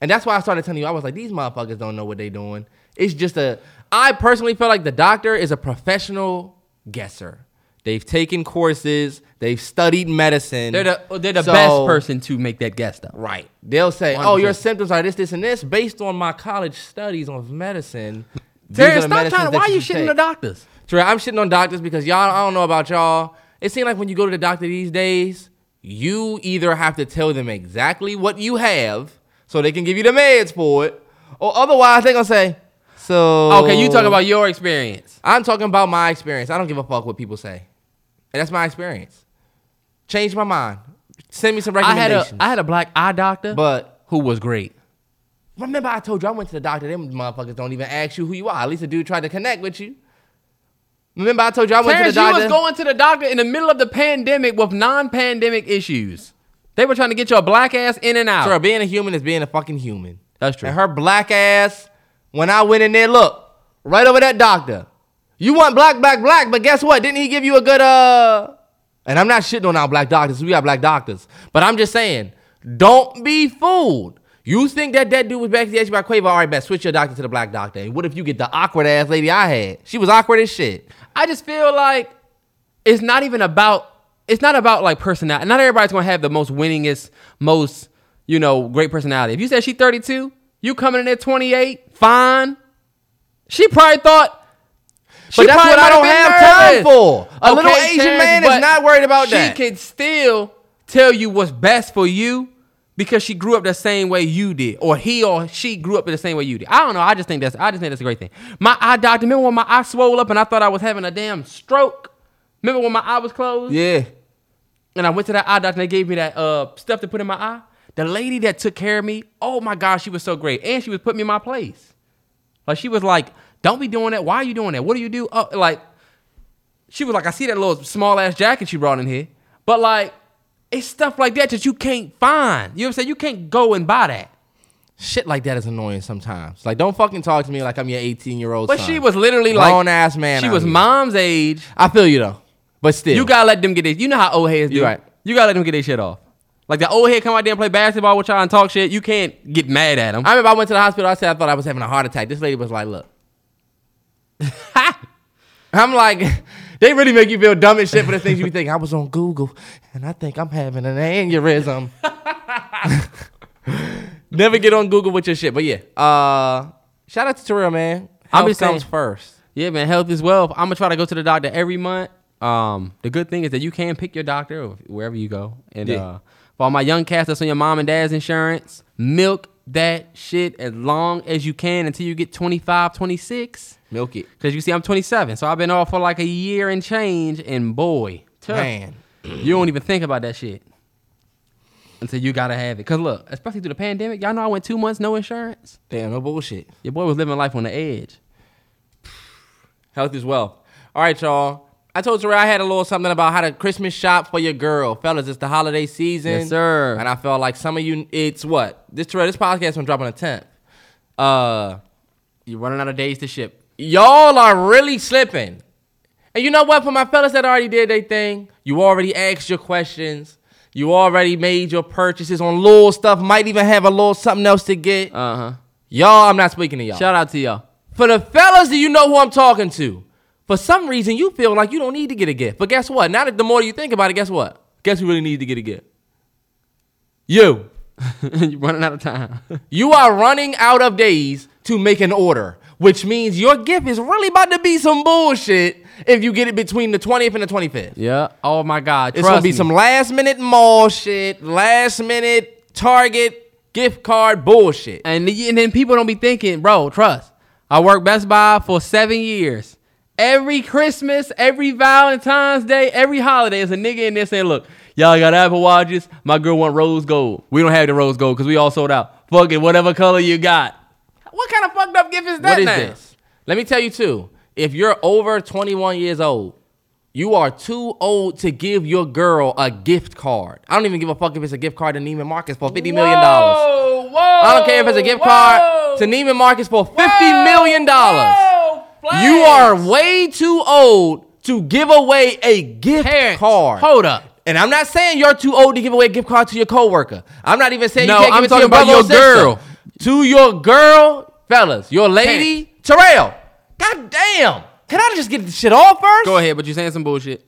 And that's why I started telling you, I was like, these motherfuckers don't know what they're doing. It's just a, I personally feel like the doctor is a professional guesser. They've taken courses, they've studied medicine. they're the oh, they're the So- best person to make that guess though Right. They'll say, oh, your symptoms are this, this, and this based on my college studies of medicine. are stop trying to, why you shitting take." the doctors Trey, I'm shitting on doctors because y'all, I don't know about y'all. It seems like when you go to the doctor these days, you either have to tell them exactly what you have so they can give you the meds for it, or otherwise they're gonna say, so. okay you talk about your experience I'm talking about my experience. I don't give a fuck what people say. And that's my experience. Change my mind. Send me some i had a recommendations. i had a black eye doctor but who was great remember, I told you I went to the doctor. Them motherfuckers don't even ask you who you are. At least a dude tried to connect with you. Remember, I told you I went Terrance, to the doctor. you was going to the doctor in the middle of the pandemic with non-pandemic issues they were trying to get your black ass in and out Sure, being a human is being a fucking human. That's true. And her black ass, when I went in there, look, right over that doctor. You want black, black, black, but guess what? Didn't he give you a good uh and I'm not shitting on our black doctors. We got black doctors. But I'm just saying, don't be fooled. You think that that dude was backstage by Quavo? All right, best switch your doctor to the black doctor. And what if you get the awkward ass lady I had? She was awkward as shit. I just feel like it's not even about it's not about like personality. Not everybody's gonna have the most winningest, most you know great personality. If you said she 32, you coming in at 28, fine. She probably thought. But that's probably what I don't have time for. A little Asian Terrance, man is not worried about she that. She can still tell you what's best for you because she grew up the same way you did, or he or she grew up in the same way you did. I don't know. I just think that's I just think that's a great thing. My eye doctor. Remember when my eye swelled up and I thought I was having a damn stroke? Remember when my eye was closed? yeah. And I went to that eye doctor and they gave me that uh stuff to put in my eye. The lady that took care of me, oh my gosh, she was so great. And she was putting me in my place. Like she was like, don't be doing that. Why are you doing that? What do you do? Oh, like, she was like, I see that little small ass jacket you brought in here. But like, it's stuff like that that you can't find. You know what I'm saying? You can't go and buy that. Shit like that is annoying sometimes. Like, don't fucking talk to me like I'm your 18 year old. But she was literally like Grown ass man She was here. mom's age. I feel you though, but still, You gotta let them get their. You know how old heads do. You right. You gotta let them get their shit off. Like the old head come out there and play basketball with y'all and talk shit. You can't get mad at them. I remember I went to the hospital. I said I thought I was having a heart attack. This lady was like, "Look," I'm like, they really make you feel dumb and shit for the things you think. I was on Google and I think I'm having an aneurysm. Never get on Google with your shit, but yeah. Uh, shout out to Terrell, man. Health just saying- comes first. Yeah, man, health is wealth. I'm gonna try to go to the doctor every month. Um, the good thing is that you can pick your doctor wherever you go. And Yeah. uh, for all my young cats that's on your mom and dad's insurance, milk that shit as long as you can until you get 25, 26. Milk it. Because you see, I'm 27, so I've been off for like a year and change, and boy, tough. Man. you don't even think about that shit until you gotta have it. Because look, especially through the pandemic, y'all know I went two months no insurance. Damn, no bullshit. Your boy was living life on the edge. Health is wealth. All right, y'all. I told you I had a little something about how to Christmas shop for your girl, fellas. It's the holiday season, Yes, sir. And I felt like some of you, it's what this Terrell, this podcast gonna dropping a the tenth. Uh, You're running out of days to ship. Y'all are really slipping. And you know what? For my fellas that already did their thing, you already asked your questions. You already made your purchases on little stuff. Might even have a little something else to get. Uh huh. y'all, I'm not speaking to y'all. Shout out to y'all. For the fellas, do you know who I'm talking to? For some reason, you feel like you don't need to get a gift. But guess what? Now that the more you think about it, guess what? Guess who really needs to get a gift? You. You're running out of time. You are running out of days to make an order, which means your gift is really about to be some bullshit if you get it between the 20th and the 25th. yeah. Oh my God. It's gonna be me. some last minute mall shit, last minute Target gift card bullshit. And, and then people don't be thinking, bro, trust. I worked Best Buy for seven years. Every Christmas, every Valentine's Day, every holiday, is a nigga in there saying, look, y'all got Apple Watches. My girl want rose gold. We don't have the rose gold because we all sold out. Fuck it, whatever color you got. What kind of fucked up gift is that What is now? this? Let me tell you too. If you're over 21 years old, you are too old to give your girl a gift card. I don't even give a fuck if it's a gift card to Neiman Marcus for $50 million. Whoa, whoa, I don't care if it's a gift card to Neiman Marcus for $50 million. You are way too old to give away a gift Parents, card. hold up. And I'm not saying you're too old to give away a gift card to your coworker. I'm not even saying No, you can't I'm give it to your about your girl. To your girl, fellas, your lady, Terrell. God damn. Can I just get this shit off first? Go ahead, but you're saying some bullshit.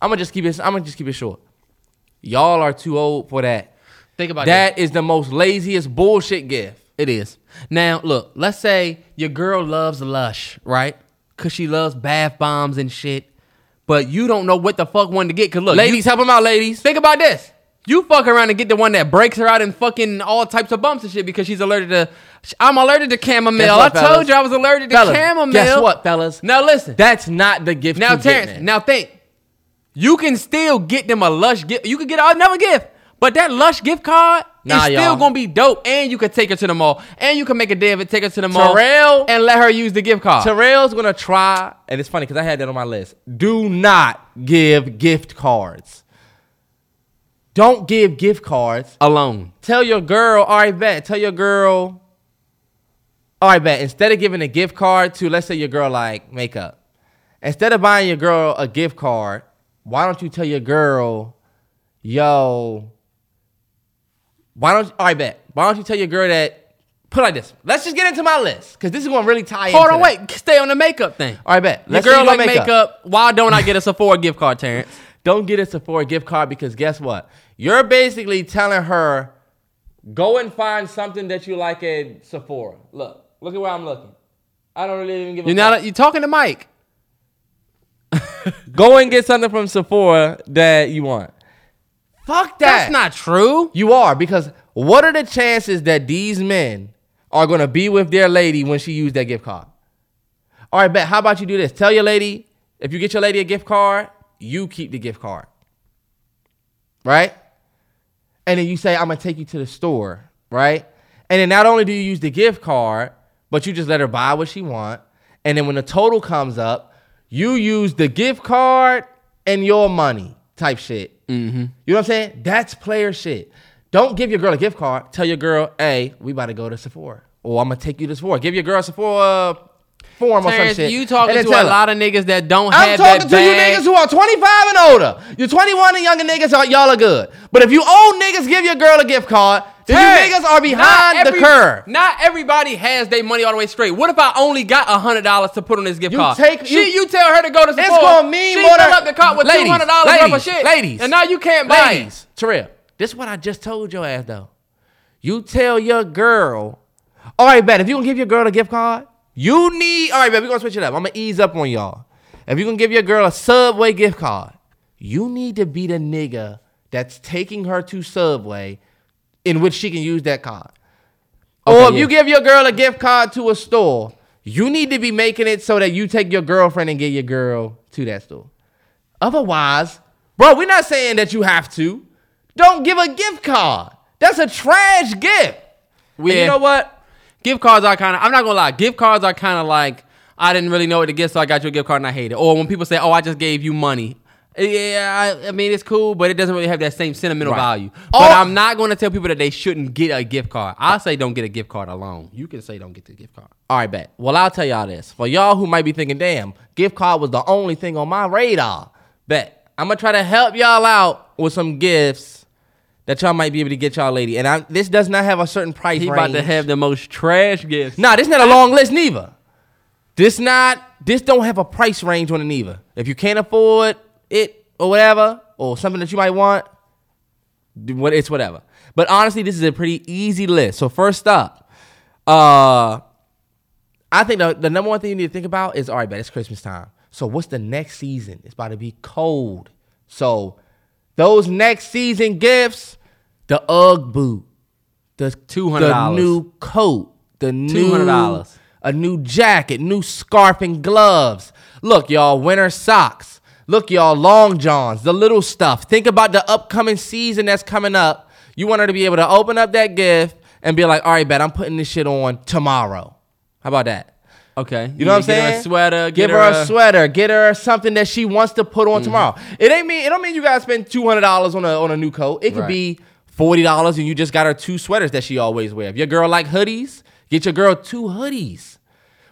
I'm gonna just keep it. I'm gonna just keep it short. Y'all are too old for that. Think about that. That is the most laziest bullshit gift. It is. Now, look, let's say your girl loves Lush, right? Because she loves bath bombs and shit. But you don't know what the fuck one to get. Because look, Ladies, you, help them out, ladies. think about this. You fuck around and get the one that breaks her out in fucking all types of bumps and shit because she's allergic to. I'm allergic to chamomile. What, I told you I was allergic to Fellas, chamomile. guess what, fellas? Now listen. That's not the gift. Now, Terrance, now think. You can still get them a Lush gift. You can get another gift. But that Lush gift card Nah, is still y'all. gonna be dope. And you can take her to the mall. And you can make a day of it, take her to the mall. Terrell- And let her use the gift card. Terrell's gonna try, and it's funny because I had that on my list. Do not give gift cards. Don't give gift cards. Alone. Tell your girl, all right, bet. Tell your girl, all right, bet. Instead of giving a gift card to, let's say your girl like makeup, instead of buying your girl a gift card, why don't you tell your girl, yo, why don't all right, bet. Why don't you tell your girl that? Put it like this. Let's just get into my list because this is gonna really tie Hold on, that. wait. Stay on the makeup thing. All right, bet. Your Let's girl like don't makeup. Why don't I get a Sephora gift card, Terrance? Don't get a Sephora gift card because guess what? You're basically telling her, go and find something that you like at Sephora. Look, look at where I'm looking. I don't really even give a You're fuck. not. You talking to Mike? Go and get something from Sephora that you want. Fuck that. That's not true. You are because what are the chances that these men are gonna be with their lady when she used that gift card? All right, bet. How about you do this? Tell your lady if you get your lady a gift card, you keep the gift card, right? And then you say, "I'm gonna take you to the store," right? And then not only do you use the gift card, but you just let her buy what she want. And then when the total comes up, you use the gift card and your money type shit. Mm-hmm. You know what I'm saying? That's player shit. Don't give your girl a gift card. Tell your girl, hey, we about to go to Sephora. Or I'm gonna take you to Sephora. Give your girl a Sephora form or some shit. you talking to a lot of niggas that don't I'm have talking that to you niggas who are 25 and older. You're 21 and younger niggas, are, y'all are good. But if you old niggas give your girl a gift card, then you niggas are behind not the curve. Not everybody has their money all the way straight. What if I only got hundred dollars to put on this gift You card? take- she, you- you tell her to go to school. It's Sephora. gonna mean she more than- up the cart with Ladies, two hundred dollars worth of shit. ladies, and now you can't buy Ladies, Terrell, this is what I just told your ass though. You tell your girl, all right, bet if you gonna give your girl a gift card, you need all right, bet We're gonna switch it up. I'm gonna ease up on y'all. if you're gonna give your girl a Subway gift card, you need to be the nigga that's taking her to Subway, in which she can use that card. or if yeah. you give your girl a gift card to a store, you need to be making it so that you take your girlfriend and get your girl to that store. Otherwise, bro, we're not saying that you have to. Don't give a gift card. That's a trash gift. And you know what? Gift cards are kind of. I'm not gonna lie. Gift cards are kind of like I didn't really know what to get, so I got you a gift card and I hate it. Or when people say, "Oh, I just gave you money." Eh, yeah, I, I mean it's cool, but it doesn't really have that same sentimental Right. value. Oh. But Oh. I'm not going to tell people that they shouldn't get a gift card. I say don't get a gift card alone. You can say don't get the gift card. All right, bet. Well, I'll tell y'all this. For y'all who might be thinking, damn, gift card was the only thing on my radar. Bet. I'm gonna try to help y'all out with some gifts that y'all might be able to get y'all lady. And I, this does not have a certain price He range. about to have the most trash gifts. Nah, this not a long list neither. This not this don't have a price range on it neither. If you can't afford it or whatever, or something that you might want, what it's whatever. But honestly, this is a pretty easy list. So first up, uh I think the, the number one thing you need to think about is all right, bet it's Christmas time. So what's the next season? It's about to be cold. So those next season gifts, the UGG boot, the $200. the new coat, the new $200. a new jacket, new scarf and gloves. Look, y'all, winter socks. Look, y'all, long johns, the little stuff. Think about the upcoming season that's coming up. You want her to be able to open up that gift and be like, all right, bet I'm putting this shit on tomorrow. How about that? Okay, You know what I'm saying? Her a sweater. Give Get her a sweater. Get her something that she wants to put Mm-hmm. on tomorrow. It ain't mean it don't mean you gotta spend two hundred dollars on a on a new coat. It could Right. be forty dollars and you just got her two sweaters that she always wear. If your girl like hoodies, get your girl two hoodies.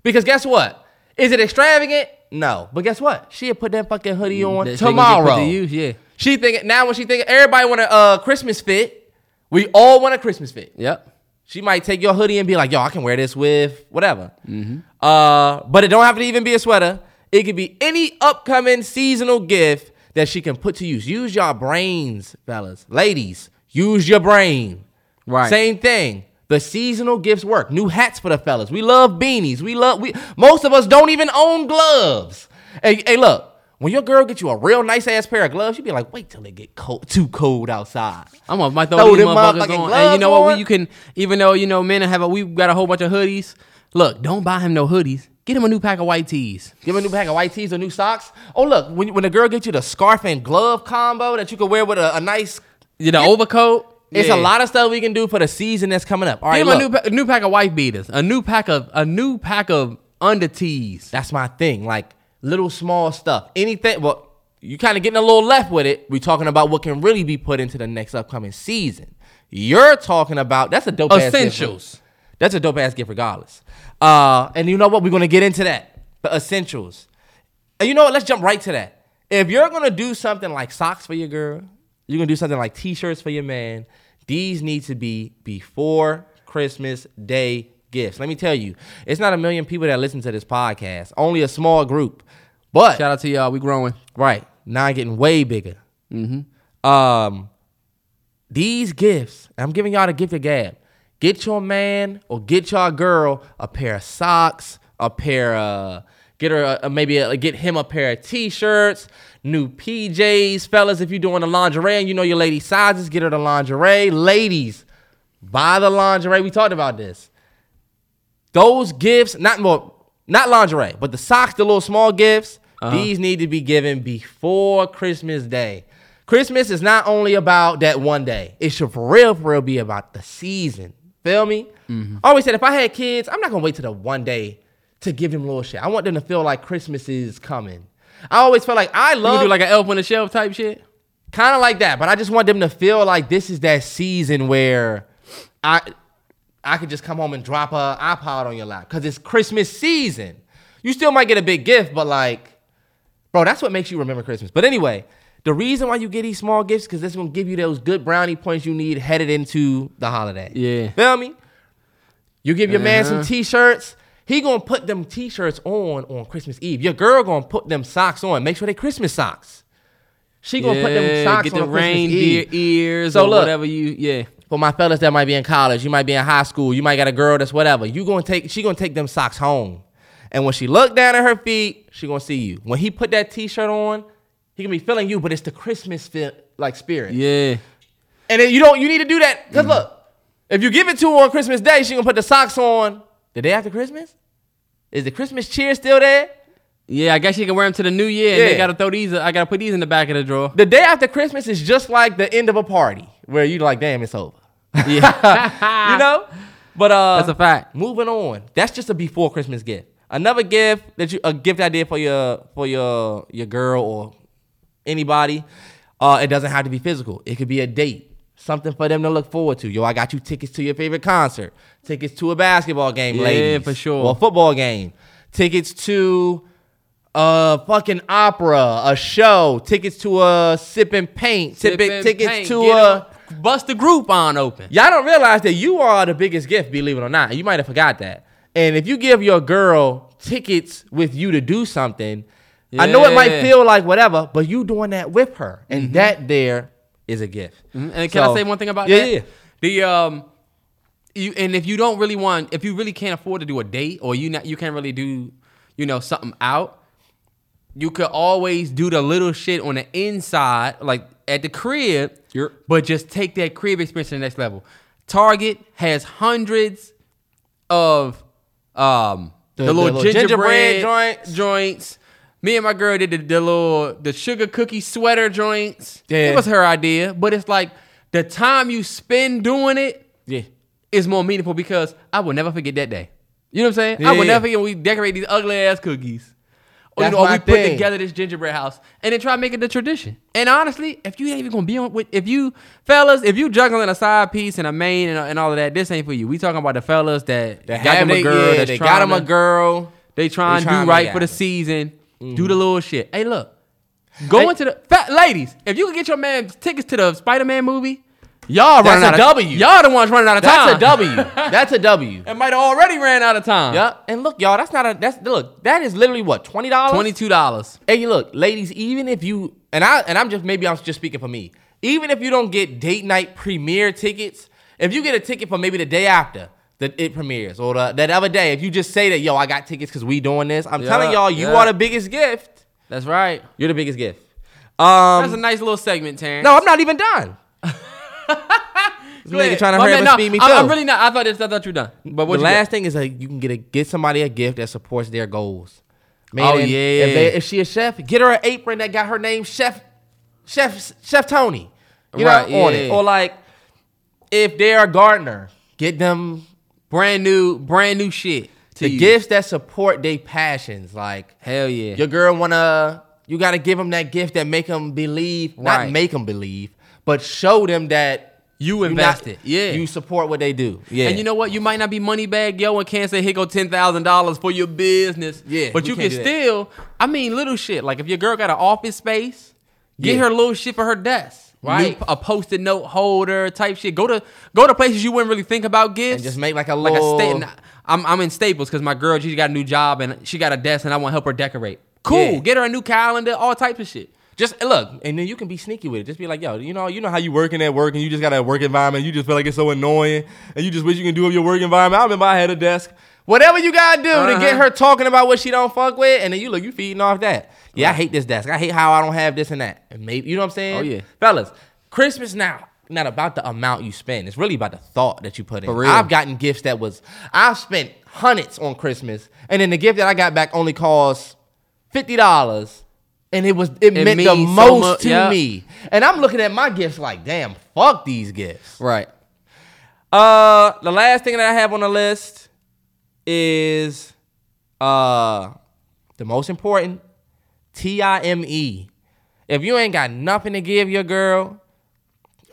Because guess what? Is it extravagant? No. But guess what? She'll put that fucking hoodie on That tomorrow. to use, yeah. She thinking now when she think everybody want a uh, Christmas fit. We all want a Christmas fit. Yep. She might take your hoodie and be like, yo, I can wear this with whatever. Uh, but it don't have to even be a sweater. It could be any upcoming seasonal gift that she can put to use. Use your brains, fellas. Ladies, use your brain. Right. Same thing. The seasonal gifts work. New hats for the fellas. We love beanies. We love we most of us don't even own gloves. Hey, hey, look. When your girl get you a real nice ass pair of gloves, you be like, wait till it get cold, too cold outside. I'm gonna might throw, Throw these motherfuckers on. And you know what? We, you can even though you know men have a we got a whole bunch of hoodies. Look, don't buy him no hoodies. Get him a new pack of white tees. Give him a new pack of white tees or new socks. Oh, look, when, when the girl gets you the scarf and glove combo that you can wear with a, a nice. You know, overcoat. It's Yeah. a lot of stuff we can do for the season that's coming up. All right, Get him a new pa- a new pack of white beaters. A new pack of a new pack of under tees. that's my thing. Like little small stuff. Anything. Well, you kind of getting a little left with it. We're talking about what can really be put into the next upcoming season. You're talking about that's a dope ass. Essentials. That's a dope ass gift, regardless. Uh, and you know what? We're gonna get into that. The essentials. And you know what? Let's jump right to that. If you're gonna do something like socks for your girl, you're gonna do something like t-shirts for your man. These need to be before Christmas Day gifts. Let me tell you, it's not a million people that listen to this podcast. Only a small group. But Shout out to y'all. We growing. Right. Now getting way bigger. Mm-hmm. Um, these gifts, I'm giving y'all the gift of gab. Get your man or get your girl a pair of socks, a pair of get her a, maybe a, get him a pair of t-shirts, new PJs, fellas. If you're doing the lingerie and you know your lady sizes, get her the lingerie. Ladies, buy the lingerie. We talked about this those gifts, not more, not lingerie, but the socks, the little small gifts, uh-huh. these need to be given before Christmas Day. Christmas is not only about that one day. It should for real, for real be about the season. Feel me? Mm-hmm. I always said if I had kids, I'm not gonna wait till the one day to give them little shit. I want them to feel like Christmas is coming. I always felt like I love gonna do like an elf on the shelf type shit? kind of like that, but I just want them to feel like this is that season where I I could just come home and drop a iPod on your lap because it's Christmas season. You still might get a big gift, but like, bro, that's what makes you remember Christmas. But anyway, the reason why you get these small gifts because this gonna give you those good brownie points you need headed into the holiday. Yeah. feel me? You give your man some Uh-huh. t-shirts. He gonna put them t-shirts on on Christmas Eve. Your girl gonna put them socks on. Make sure they Christmas socks. She gonna put them socks get on the Christmas reindeer Eve. ears So or look. whatever you yeah. For my fellas that might be in college, you might be in high school, you might got a girl that's whatever. You gonna take she gonna take them socks home. And when she look down at her feet, she gonna see you. When he put that t-shirt on, he gonna be feeling you, but it's the Christmas feel, like spirit. Yeah. And then you don't you need to do that. Cause look, if you give it to her on Christmas Day, she gonna put the socks on the day after Christmas. Is the Christmas cheer still there? Yeah, I guess you can wear them to the new year. And Yeah. they gotta throw these. I gotta put these in the back of the drawer. The day after Christmas is just like the end of a party where you're like, damn, it's over. Yeah, you know? But uh that's a fact. moving on. That's just a before Christmas gift. Another gift that you a gift idea for your for your your girl or anybody. Uh, it doesn't have to be physical. It could be a date, something for them to look forward to. Yo, I got you tickets to your favorite concert, tickets to a basketball game, ladies. Yeah, ladies, for sure. or a football game, tickets to a fucking opera, a show, tickets to a sip and paint, Sip and tickets paint. to Get a. a- bust the group on open. Y'all don't realize that you are the biggest gift, believe it or not. You might have forgot that. And if you give your girl tickets with you to do something, I know it might feel like whatever, but you doing that with her, and mm-hmm. that there is a gift. And can So- I say one thing about yeah, that? Yeah, The um, you and if you don't really want, if you really can't afford to do a date, or you not, you can't really do, you know, something out. You could always do the little shit on the inside, like at the crib, but just take that crib experience to the next level. Target has hundreds of um the, The- the little, little gingerbread, gingerbread joints. joints. Me and my girl did the, the little the sugar cookie sweater joints. Yeah. It was her idea, but it's like the time you spend doing it yeah. is more meaningful because I will never forget that day. You know what I'm saying? Yeah, I will never forget when we decorate these ugly ass cookies. Or, you know, or we put together this gingerbread house and then try to make it the tradition. And honestly, if you ain't even gonna be on with, if you fellas, if you juggling a side piece and a main and, and all of that, this ain't for you. We talking about the fellas that They got them a girl, yeah, they got him a girl. They trying to do right for the happen. Season. Do the little shit. Hey, look, go Hey. into the fat ladies. If you can get your man tickets to the Spider Man movie, y'all running a out of W. Y'all the ones running out of time. That's a W. That's a W. It might have already ran out of time. Yeah, and look, y'all, that's not a that's look, that is literally what twenty dollars. Twenty two dollars. Hey, look, ladies, even if you and I and I'm just maybe I'm just speaking for me. Even if you don't get date night premiere tickets, if you get a ticket for maybe the day after that it premieres or the, that other day, if you just say that, yo, I got tickets because we doing this, I'm Yeah, telling y'all, you yeah. are the biggest gift. That's right. You're the biggest gift. Um, That's a nice little segment, Terrance. no, I'm not even done. this nigga trying to hurry man, up and no, me I'm. I'm really not. I thought this. I thought you were done. But what the last got? thing is like you can get a get somebody a gift that supports their goals. Oh, Meaning, yeah. If, they, if she a chef, get her an apron that got her name Chef Chef Chef Tony. You Right, know, on it. Or like if they're a gardener, get them brand new, brand new shit. To the you. gifts that support their passions. Like Hell yeah. your girl wanna you gotta give them that gift that make them believe, not Right. make them believe, but show them that You not- invested. Yeah. you support what they do. Yeah, And you know what? You might not be money bag yo and can't say here go ten thousand dollars for your business. Yeah, But we you can't do that. still. I mean, little shit. Like if your girl got an office space, get Yeah. her little shit for her desk. Right. New- a post-it note holder type shit. Go to go to places you wouldn't really think about gifts. and just make like a like little. a sta- I'm I'm in Staples because my girl she got a new job and she got a desk and I want to help her decorate. Cool. Yeah. Get her a new calendar, all types of shit. Just look, and then you can be sneaky with it. Just be like, yo, you know, you know how you working at work, and you just got a work environment. You just feel like it's so annoying, and you just wish you can do with your work environment. I remember I had a desk. Whatever you gotta do to get Uh-huh. her talking about what she don't fuck with, and then you look, you feeding off that. Yeah, I hate this desk. I hate how I don't have this and that. And maybe you know what I'm saying? Oh, yeah. fellas, Christmas now. Not about the amount you spend. It's really about the thought that you put in. For real. I've gotten gifts that was I've spent hundreds on Christmas, and then the gift that I got back only cost fifty dollars, and it was it, It meant the so most much, to yeah. me. And I'm looking at my gifts like, damn, fuck these gifts. Right. Uh, the last thing that I have on the list is uh the most important T I M E. If you ain't got nothing to give your girl,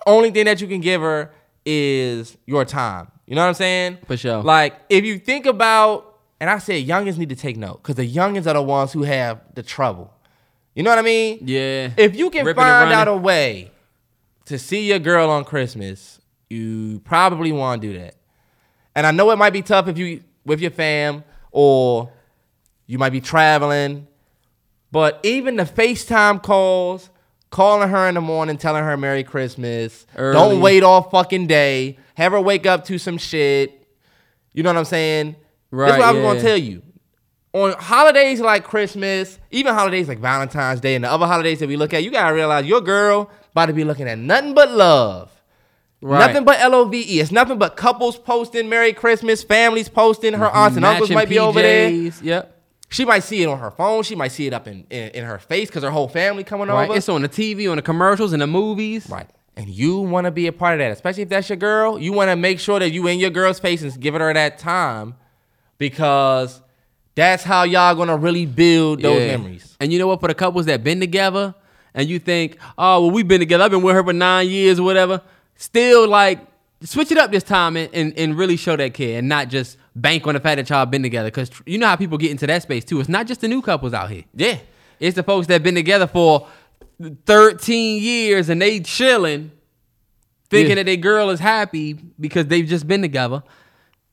only thing that you can give her is your time. You know what I'm saying? For sure. Like if you think about, and I said youngins need to take note because the youngins are the ones who have the trouble. You know what I mean? Yeah. If you can Ripping find out a way to see your girl on Christmas, you probably want to do that. And I know it might be tough if you with your fam or you might be traveling, but even the FaceTime calls, calling her in the morning, telling her Merry Christmas. Early. Don't wait all fucking day. Have her wake up to some shit. You know what I'm saying? Right. That's what I was yeah. gonna tell you. on holidays like Christmas, even holidays like Valentine's Day and the other holidays that we look at, you gotta realize your girl about to be looking at nothing but love. Right. Nothing but L O V E. It's nothing but couples posting Merry Christmas, families posting, her aunts and uncles might be over there. Yep. She might see it on her phone. She might see it up in, in, in her face because her whole family coming Right. over. It's on the TV, on the commercials, in the movies. Right. And you want to be a part of that, especially if that's your girl. You want to make sure that you in your girl's face and giving her that time because that's how y'all gonna really build those Yeah. memories. And you know what? For the couples that been together, and you think, oh well, we've been together. I've been with her for nine years or whatever. Still, like, switch it up this time and, and, and really show that kid, and not just bank on the fact that y'all been together. Because you know how people get into that space too. It's not just the new couples out here. Yeah. It's the folks that have been together for 13 years and they chilling, thinking Yeah. that their girl is happy because they've just been together.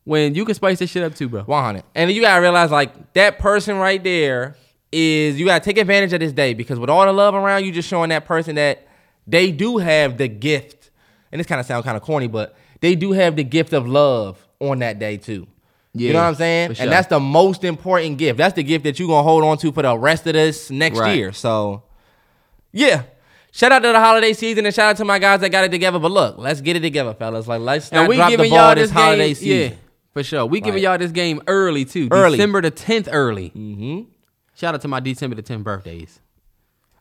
When you can spice this shit up too, bro. 100. And you gotta realize, like, that person right there is, you gotta take advantage of this day because with all the love around you, just showing that person that they do have the gift. And this kind of sounds kind of corny, but they do have the gift of love on that day too. You know what I'm saying? sure. And that's the most important gift. That's the gift that you're gonna hold on to for the rest of this next Right. year. So, yeah. Shout out to the holiday season and shout out to my guys that got it together. But look, let's get it together, fellas. Like, let's not And we drop the giving ball y'all this this holiday season. yeah, for sure. We giving Like- y'all this game early too, Early. December the 10th early. Mm-hmm. Shout out to my December the 10th birthdays.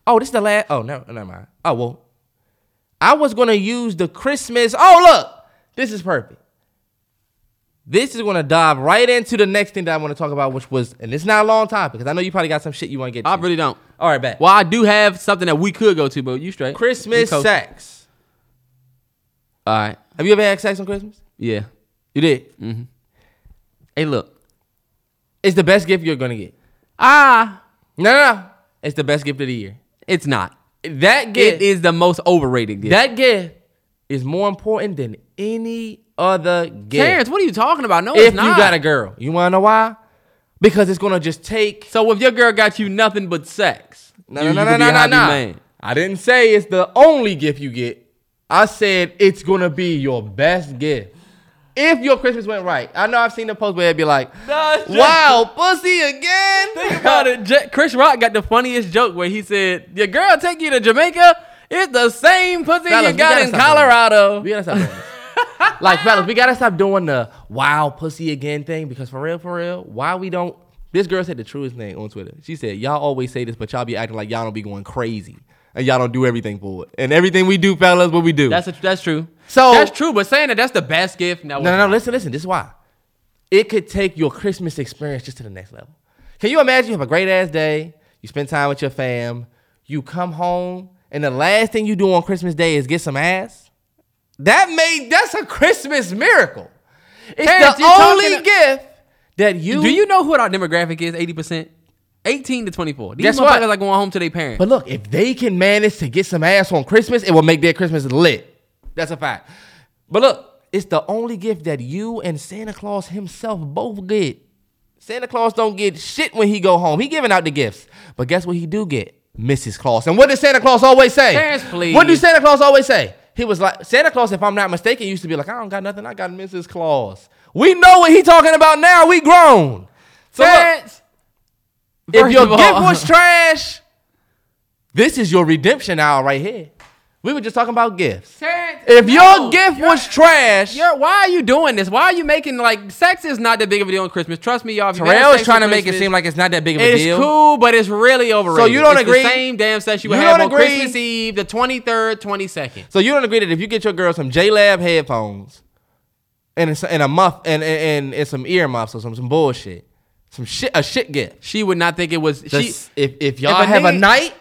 Oh, this is the last. Oh, no, never mind. Oh well, I was gonna use the Christmas. Oh, look, this is perfect. This is gonna dive right into the next thing that I want to talk about, which was, and it's not a long topic because I know you probably got some shit you want to get. To. I really don't. All right, bet. Well, I do have something that we could go to, but you straight. Christmas You sex. All right. Have you ever had sex on Christmas? Yeah. You did. Mm-hmm. Hey, look. It's the best gift you're gonna get. Ah, No, no, no. It's the best gift of the year. it's not. That gift It is the most overrated gift. That gift is more important than any other gift. Terrance, what are you talking about? No, if it's not. You got a girl, you want to know why? Because it's gonna just take. So if your girl got you nothing but sex, No, you, no, no, you no, no, no, no. I didn't say it's the only gift you get. I said it's gonna be your best gift. If your Christmas went right, I know I've seen the post where it'd be like, "Wow, pussy again." Think about it. J- Chris Rock got the funniest joke where he said, "Your girl take you to Jamaica. It's the same pussy Fellas, you got in Colorado." We gotta stop. like, fellas, we gotta stop doing the wow pussy again thing because for real, for real, why we don't. This girl said the truest thing on Twitter. She said, "Y'all always say this, but y'all be acting like y'all don't be going crazy and y'all don't do everything for it. And everything we do, fellas, what we do." That's a, that's true. So- that's true. But saying that that's the best gift. No, no, no. Listen, listen. This is why. It could take your Christmas experience just to the next level. Can you imagine you have a great ass day, you spend time with your fam, you come home, and the last thing you do on Christmas Day is get some ass? That made that's a Christmas miracle. It's Terrance, the only gift that you Do you know what our demographic is? Eighty percent, eighteen to twenty-four. These Guess motherfuckers what? are going home to their parents. But look, if they can manage to get some ass on Christmas, it will make their Christmas lit. That's a fact. But look, it's the only gift that you and Santa Claus himself both get. Santa Claus don't get shit when he go home. He giving out the gifts. But guess what he do get? Mrs. Claus. And what does Santa Claus always say? Terrance, please. What do Santa Claus always say? He was like, Santa Claus, if I'm not mistaken, used to be like, I don't got nothing. I got Mrs. Claus. We know what he talking about now. We grown. So Terrance, if your gift was trash, this is your redemption hour right here. We were just talking about gifts. Terrance, If no, your gift you're- was trash, You're, why are you doing this? Why are you making like sex is not that big of a deal on Christmas? Trust me, y'all. you had Terrell is trying to make it seem like it's not that big of a It's deal. cool, but it's really overrated. So you don't It's agree? The same damn sex you would You have on agree? Christmas Eve, the twenty third, twenty second. So you don't agree that if you get your girl some JLab headphones and it's, and a muff and, and and some ear muffs or some some bullshit, some shit a shit gift. She would not think it was. She, if if y'all a have a nigga- night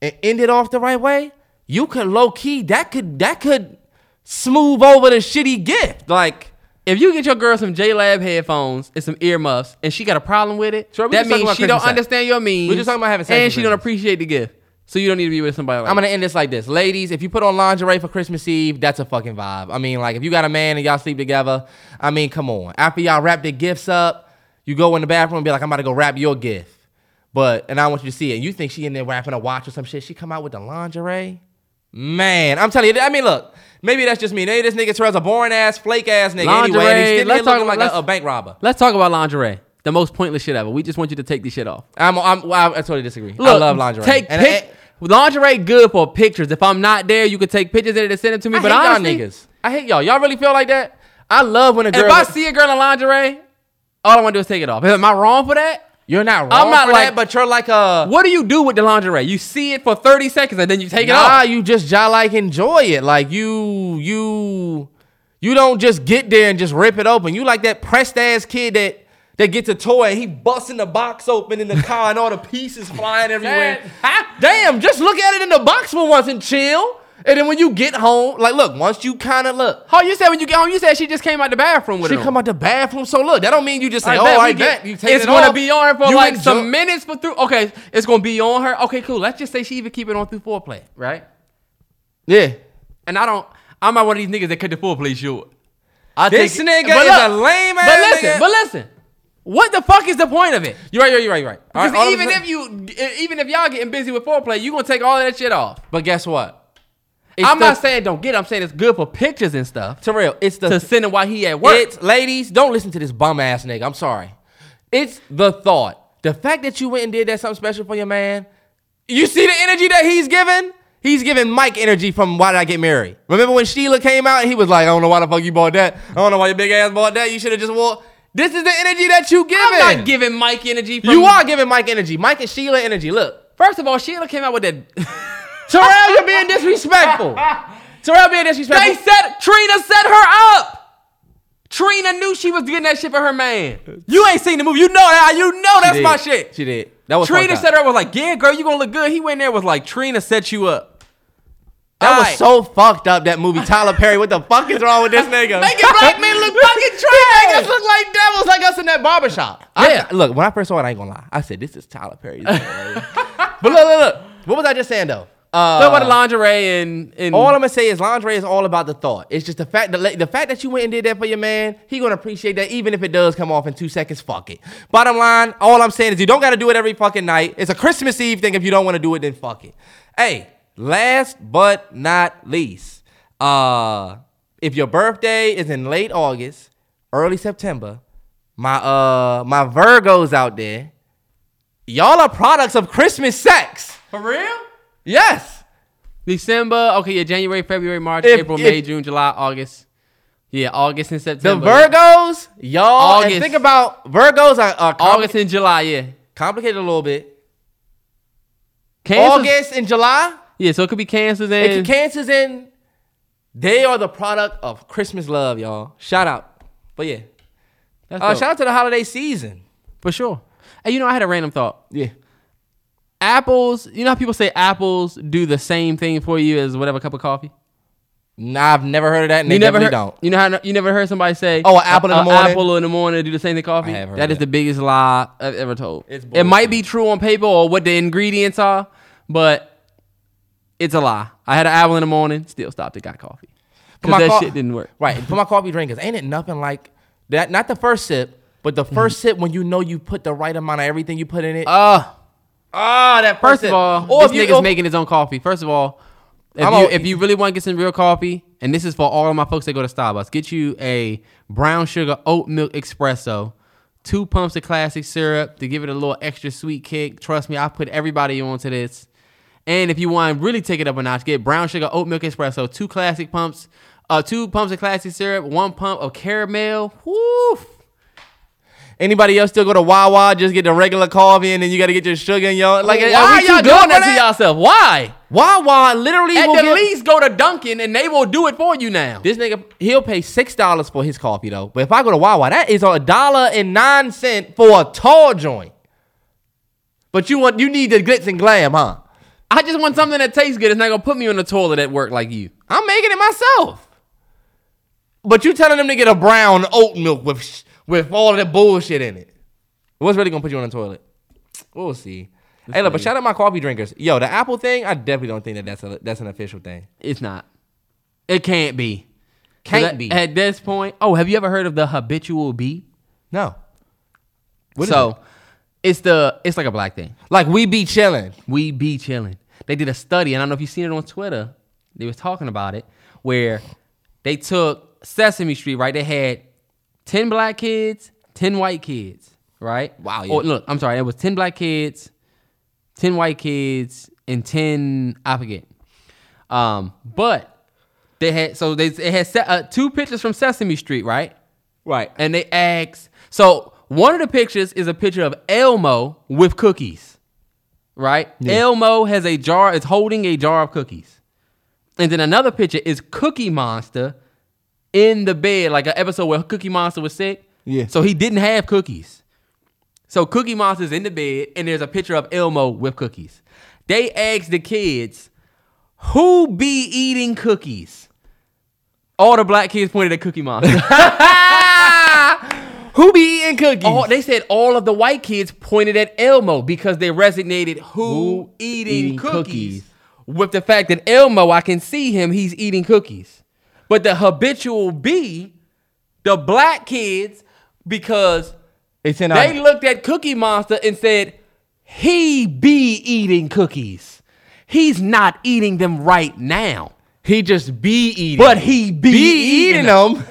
and end it off the right way, you could low key that could that could smooth over the shitty gift. Like if you get your girl some JLab headphones and some earmuffs, and she got a problem with it, Sure, that means she Christmas don't sex. understand your means. We're just talking about having sex and she don't appreciate the gift. So you don't need to be with somebody like. I'm gonna end this like this, ladies. If you put on lingerie for Christmas Eve, that's a fucking vibe. I mean, like if you got a man and y'all sleep together, I mean, come on. After y'all wrap the gifts up, you go in the bathroom and be like, I'm about to go wrap your gift, but and I want you to see it. And you think she in there wrapping a watch or some shit? She come out with the lingerie. Man, I'm telling you. I mean, look. Maybe that's just me. Maybe this nigga Terrell's a boring ass, flake ass nigga. anyway, and he's sitting let's talk looking like about- a, a bank robber. Let's talk about lingerie. the most pointless shit ever. We just want you to take this shit off. I'm, I'm, I, I totally disagree. I love lingerie. Take And pic- lingerie good for pictures. If I'm not there, you can take pictures of it and send it to me. I, but hate honestly, y'all niggas. I hate y'all. Y'all really feel like that? I love when a girl. if I see a girl in lingerie, all I want to do is take it off. Am I wrong for that? You're not wrong. I'm not for like- that, but you're like a. What do you do with the lingerie? You see it for 30 seconds and then you take it Nah, off. you just just like enjoy it. Like you, you, you don't just get there and just rip it open. You like that pressed ass kid that that gets a toy and he busting the box open in the car and all the pieces flying everywhere. Damn, just look at it in the box for once and chill. And then when you get home, like look, once you kind of look, Oh, you said when you get home, you said she just came out the bathroom with her. she it. come out the bathroom. So look, that don't mean you just say, I "Oh, bet I get- bet." You take it's it gonna off. be on her for You like enjoy- some minutes for through. Okay, it's gonna be on her. Okay, cool. Let's just say she even keep it on through foreplay, right? Yeah, And I don't. I'm not one of these niggas that cut the foreplay short. I this take- nigga is a lame ass But listen, nigga. but listen. What the fuck is the point of it? you're right, you're right, you're right. Because right, even if you, even if y'all getting busy with foreplay, you gonna take all that shit off. but guess what? It's I'm the- not saying don't get. it. I'm saying it's good for pictures and stuff Terrell. It's the to send it while he at work. It's ladies, don't listen to this bum ass nigga. I'm sorry. It's the thought. The fact that you went and did that something special for your man. You see the energy that he's giving? He's giving Mike energy from Why Did I Get Married? Remember when Sheila came out and he was like, I don't know why the fuck you bought that. I don't know why your big ass bought that. You should have just wore. This is the energy that you giving. I'm not giving Mike energy. From, you are giving Mike energy. Mike and Sheila energy. Look. First of all, Sheila came out with that. Terrell, you're being disrespectful. Terrell being disrespectful. They set Trina set her up. Trina knew she was getting that shit for her man. You ain't seen the movie. You know that. You know that's my shit. She did. That was Trina set her up was like, yeah, girl, you gonna look good. He went there was like, Trina set you up. That was so fucked up. That movie, Tyler Perry. What the fuck is wrong with this nigga? Making black men look fucking trash. look like devils like us in that barbershop. Yeah. I, look, when I first saw it, I ain't gonna lie. I said, this is Tyler Perry. but look, look, look. What was I just saying though? Uh, Talk about the lingerie and, and all I'm gonna say is lingerie is all about the thought. It's just the fact that the fact that you went and did that for your man, he gonna appreciate that even if it does come off in two seconds. Fuck it. Bottom line, all I'm saying is you don't gotta do it every fucking night. It's a Christmas Eve thing. If you don't want to do it, then fuck it. Hey, last but not least, uh, if your birthday is in late August, early September, my uh my Virgos out there, y'all are products of Christmas sex. for real. Yes. December, okay, yeah, January, February, March, If- April, if- May, June, July, August. Yeah, August and September. The Virgos, y'all, August. and think about Virgos are, are August and July, yeah. complicated a little bit. Cancers, August and July, Yeah, so it could be cancers and and cancers in. They are the product of Christmas love, y'all. Shout out, but yeah, That's uh, shout out to the holiday season. for sure. Hey, you know, I had a random thought. Yeah, Apples, you know how people say apples do the same thing for you as whatever cup of coffee? nah, I've never heard of that. And you they never heard, don't. You know how you never heard somebody say, Oh, an apple in the morning? apple in the morning do the same thing coffee? I have heard that of is that. the biggest lie I've ever told. It's it might be true on paper or what the ingredients are, but it's a lie. I had an apple in the morning, still stopped and got coffee For my because that co- shit didn't work. Right, for my coffee drinkers, ain't it nothing like that? Not the first sip, but the 1st sip when you know you put the right amount of everything you put in it. Uh, Ah, that First of all, Or this nigga's making his own coffee. First of all, if you, all- if you really want to get some real coffee, and this is for all of my folks that go to Starbucks, get you a brown sugar oat milk espresso, two pumps of classic syrup to give it a little extra sweet kick. Trust me, I put everybody onto this. And if you want to really take it up a notch, get brown sugar oat milk espresso, two classic pumps, uh, two pumps of classic syrup, one pump of caramel. Woo! Anybody else still go to Wawa, just get the regular coffee, and then you got to get your sugar and y'all. Like, Why are are we too y'all doing that to yourself? Why? Wawa literally At the give- least, go to Dunkin' and they will do it for you now. This nigga, he'll pay six dollars for his coffee though. But if I go to Wawa, that is a dollar and nine cent for a tall joint. But you want, you need the glitz and glam, huh? I just want something that tastes good. It's not gonna put me in the toilet at work like you. I'm making it myself. But you telling them to get a brown oat milk with with all of that bullshit in it. What's really gonna put you on the toilet? We'll see. hey, look, but shout out my coffee drinkers. Yo, the Apple thing, I definitely don't think that that's a, that's an official thing. It's not. It can't be. Can't at, be. At this point, oh, have you ever heard of the habitual bee? No. What is so, it? it's the it's like a black thing. Like we be chilling. We be chilling. They did a study, and I don't know if you've seen it on Twitter. They was talking about it, where they took Sesame Street, right? They had ten black kids, ten white kids. right? Wow, yeah. Or look, I'm sorry, it was ten black kids, ten white kids, and ten I forget. Um, but they had so they it had set, uh, two pictures from Sesame Street, right? Right. And they asked. So one of the pictures is a picture of Elmo with cookies, right? Elmo has a jar. Is holding a jar of cookies, and then another picture is Cookie Monster in the bed, like an episode where Cookie Monster was sick. Yeah. So he didn't have cookies. So Cookie Monster's in the bed, and there's a picture of Elmo with cookies. They asked the kids, "Who be eating cookies?" All the black kids pointed at Cookie Monster. Who be eating cookies? all, they said all of the white kids pointed at Elmo because they resonated who, Who eating, eating cookies, cookies. with the fact that Elmo, I can see him, he's eating cookies. But the habitual B, the black kids, because they sent they looked at Cookie Monster and said, he be eating cookies. He's not eating them right now. He just be eating. But he be, be eating them.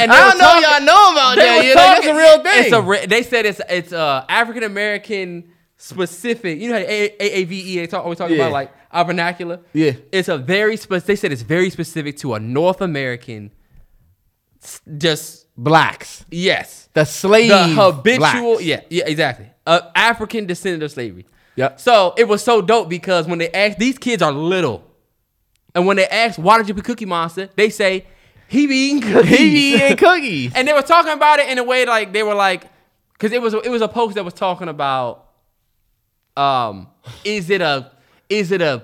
And I don't were know talking- y'all know about that. was Yeah, that's talking- a real thing. It's a re- they said it's it's uh, African American specific. You know how A- AAVE they talk, always talk Yeah. about like our vernacular. Yeah. it's a very spe- They said it's very specific to a North American. Just blacks. yes, The slave. the habitual. blacks. Yeah, yeah, exactly. Uh, African descendant of slavery. Yep. So it was so dope because when they asked, these kids are little, and when they asked, "Why did you pick Cookie Monster?" They say, "He be eating cookies." He be eating cookies. and they were talking about it in a way like they were like, because it was it was a post that was talking about, um, is it a is it a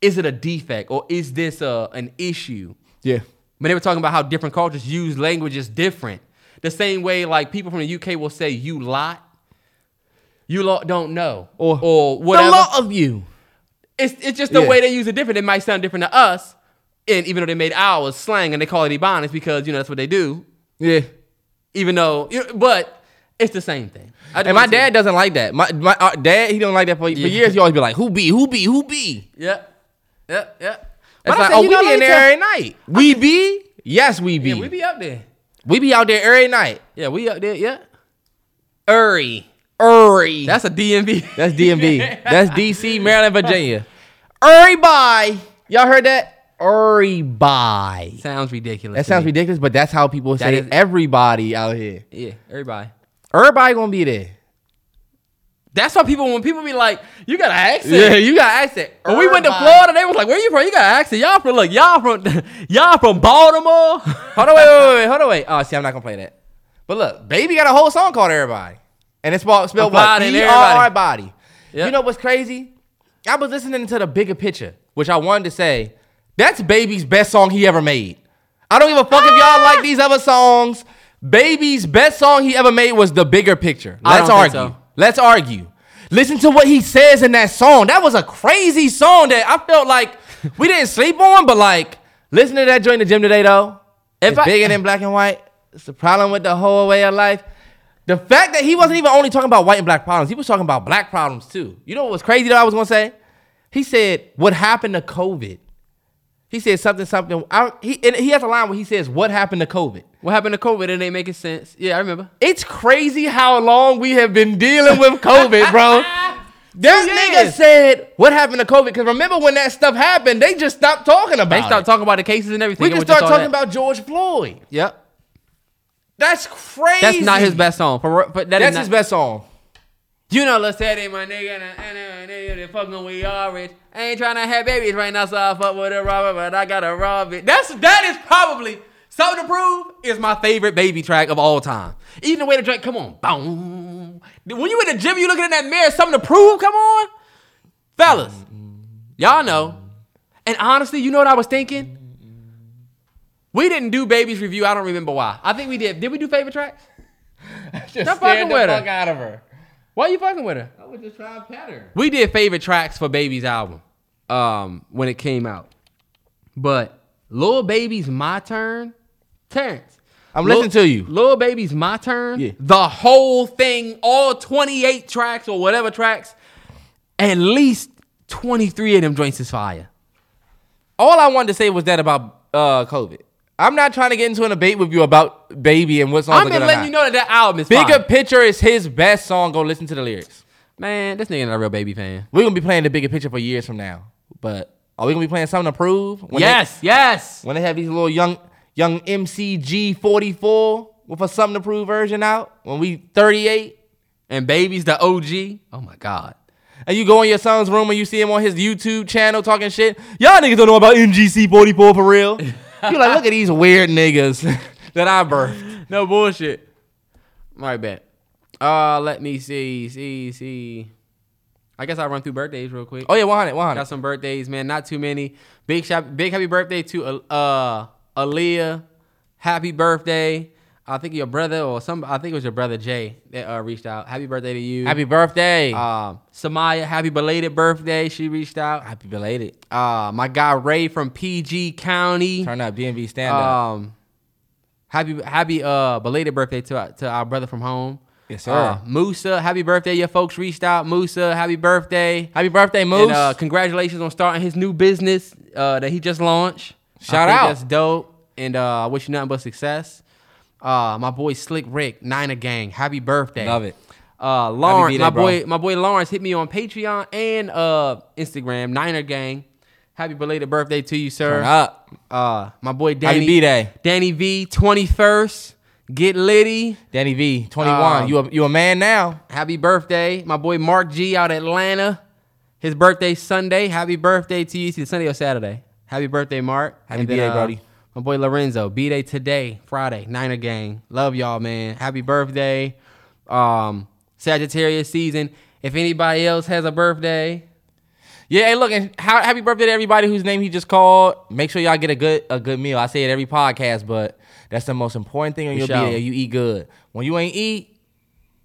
is it a defect or is this a an issue? yeah. But they were talking about how different cultures use languages different. The same way like people from the UK will say you lot, you lot don't know, Or or whatever. The lot of you. It's it's just the Yeah. way they use it different. It might sound different to us, and even though they made ours slang and they call it Ebonics because you know that's what they do. Yeah. Even though, but it's the same thing. And my dad doesn't like that. My my uh, dad, he don't like that for, for years. He always be like, "Who be? Who be? Who be?" Yeah, yeah, yeah. It's like, oh, we be in there every night. We be? Yes, we be. Yeah, we be up there. We be out there every night. Yeah, we up there. Yeah. Uri. Uri. That's a DMV. That's DMV. That's DC, Maryland, Virginia. Uri bye. Y'all heard that? Uri bye. sounds ridiculous. That sounds me. ridiculous, but that's how people say is- everybody out here. Yeah, everybody. Everybody gonna be there. That's why people when people be like, you got an accent. Yeah, you got accent. When we went to Florida, they was like, "Where you from? You got an accent. Y'all from look, y'all from y'all from Baltimore." Hold on, wait, wait, wait, wait, hold on, wait. Oh, see, I'm not gonna play that. But look, baby got a whole song called Everybody, and it's spelled, spelled what? Applied in E R everybody. Body. Yep. You know what's crazy? I was listening to the bigger picture, which I wanted to say. That's Baby's best song he ever made. I don't give a fuck if y'all like these other songs. Baby's best song he ever made was the bigger picture. I Let's argue. so. Let's argue. Listen to what he says in that song. That was a crazy song that I felt like we didn't sleep on, but like listen to that joint in the gym today though. If it's I- bigger than black and white. It's the problem with the whole way of life. The fact that he wasn't even only talking about white and black problems, he was talking about black problems too. You know what was crazy though? I was gonna say, he said, "What happened to COVID?" He said something, something. I, he and he has a line where he says, "What happened to COVID?" what happened to COVID? It ain't making sense. Yeah, I remember. It's crazy how long we have been dealing with COVID, bro. That nigga said, "What happened to COVID?" Because remember when that stuff happened, they just stopped talking about They it. talking about the cases and everything. we can just start talking that. about George Floyd. Yep. That's crazy. That's not his best song. For, but that is That's not- his best song. You know, let's say they my nigga, and and- and- and they fucking we all rich. I ain't trying to have babies right now, so I fuck with a robber, but I gotta rob it. That's that is probably something to prove is my favorite baby track of all time. Even the way the drink, come on, boom. When you in the gym, you looking in that mirror, something to prove. Come on, fellas, y'all know. And honestly, you know what I was thinking? We didn't do babies review. I don't remember why. I think we did. Did we do favorite tracks? Just Stop fucking with her. out of her. Why are you fucking with her? I was just trying to pet her. We did favorite tracks for Baby's album um, when it came out. But Lil Baby's My Turn, Terrance. I'm Lil- listening to you. Lil Baby's My Turn, Yeah. the whole thing, all 28 tracks or whatever tracks, at least 23 of them joints is fire. All I wanted to say was that about uh, COVID. I'm not trying to get into an debate with you about Baby and what songs I'm just letting you know that that album is Bigger fire. Picture is his best song. Go listen to the lyrics. Man, this nigga not a real baby fan. We're gonna be playing the bigger picture for years from now. But are we gonna be playing something to prove? When yes, yes. When they have these little young young MCG 44 with a something to prove version out when we 38, And baby's the OG. Oh my god. and you go in your son's room and you see him on his YouTube channel talking shit. Y'all niggas don't know about MGC 44 for real. you like, look at these weird niggas that I birthed. No bullshit. My bad. Uh, let me see, see, see. I guess I'll run through birthdays real quick. Oh yeah, 100, 100. Got some birthdays, man. Not too many. Big shop, big happy birthday to uh Aaliyah. Happy birthday. I think your brother or some. I think it was your brother Jay that uh, reached out. Happy birthday to you. Happy birthday. Um, Samaya, happy belated birthday. She reached out. Happy belated. Uh, my guy Ray from PG County. Turn up DMV stand up. Um, happy happy uh belated birthday to to our brother from home. Yes, sir. Uh, Musa, happy birthday. Your folks reached out. Musa, happy birthday. Happy birthday, Moose. And uh, congratulations on starting his new business uh, that he just launched. Shout out. That's dope. And uh, I wish you nothing but success. Uh, my boy Slick Rick, Niner Gang, happy birthday. Love it. Uh, Lawrence, my bro. boy, my boy Lawrence hit me on Patreon and uh, Instagram, Niner Gang. Happy belated birthday to you, sir. Turn up. Uh, my boy Danny Happy B-Day. Danny V, 21st. Get Liddy. Danny V, 21. Um, you a, you a man now. Happy birthday. My boy Mark G out Atlanta. His birthday Sunday. Happy birthday to you. See Sunday or Saturday. Happy birthday, Mark. Happy And then, uh, Brody. My boy Lorenzo. B-Day today, Friday, Niner gang. Love y'all, man. Happy birthday. Um, Sagittarius season. If anybody else has a birthday, Yeah, hey, look, and how, happy birthday to everybody whose name he just called. Make sure y'all get a good a good meal. I say it every podcast, but that's the most important thing on your sure. meal. You eat good. When you ain't eat,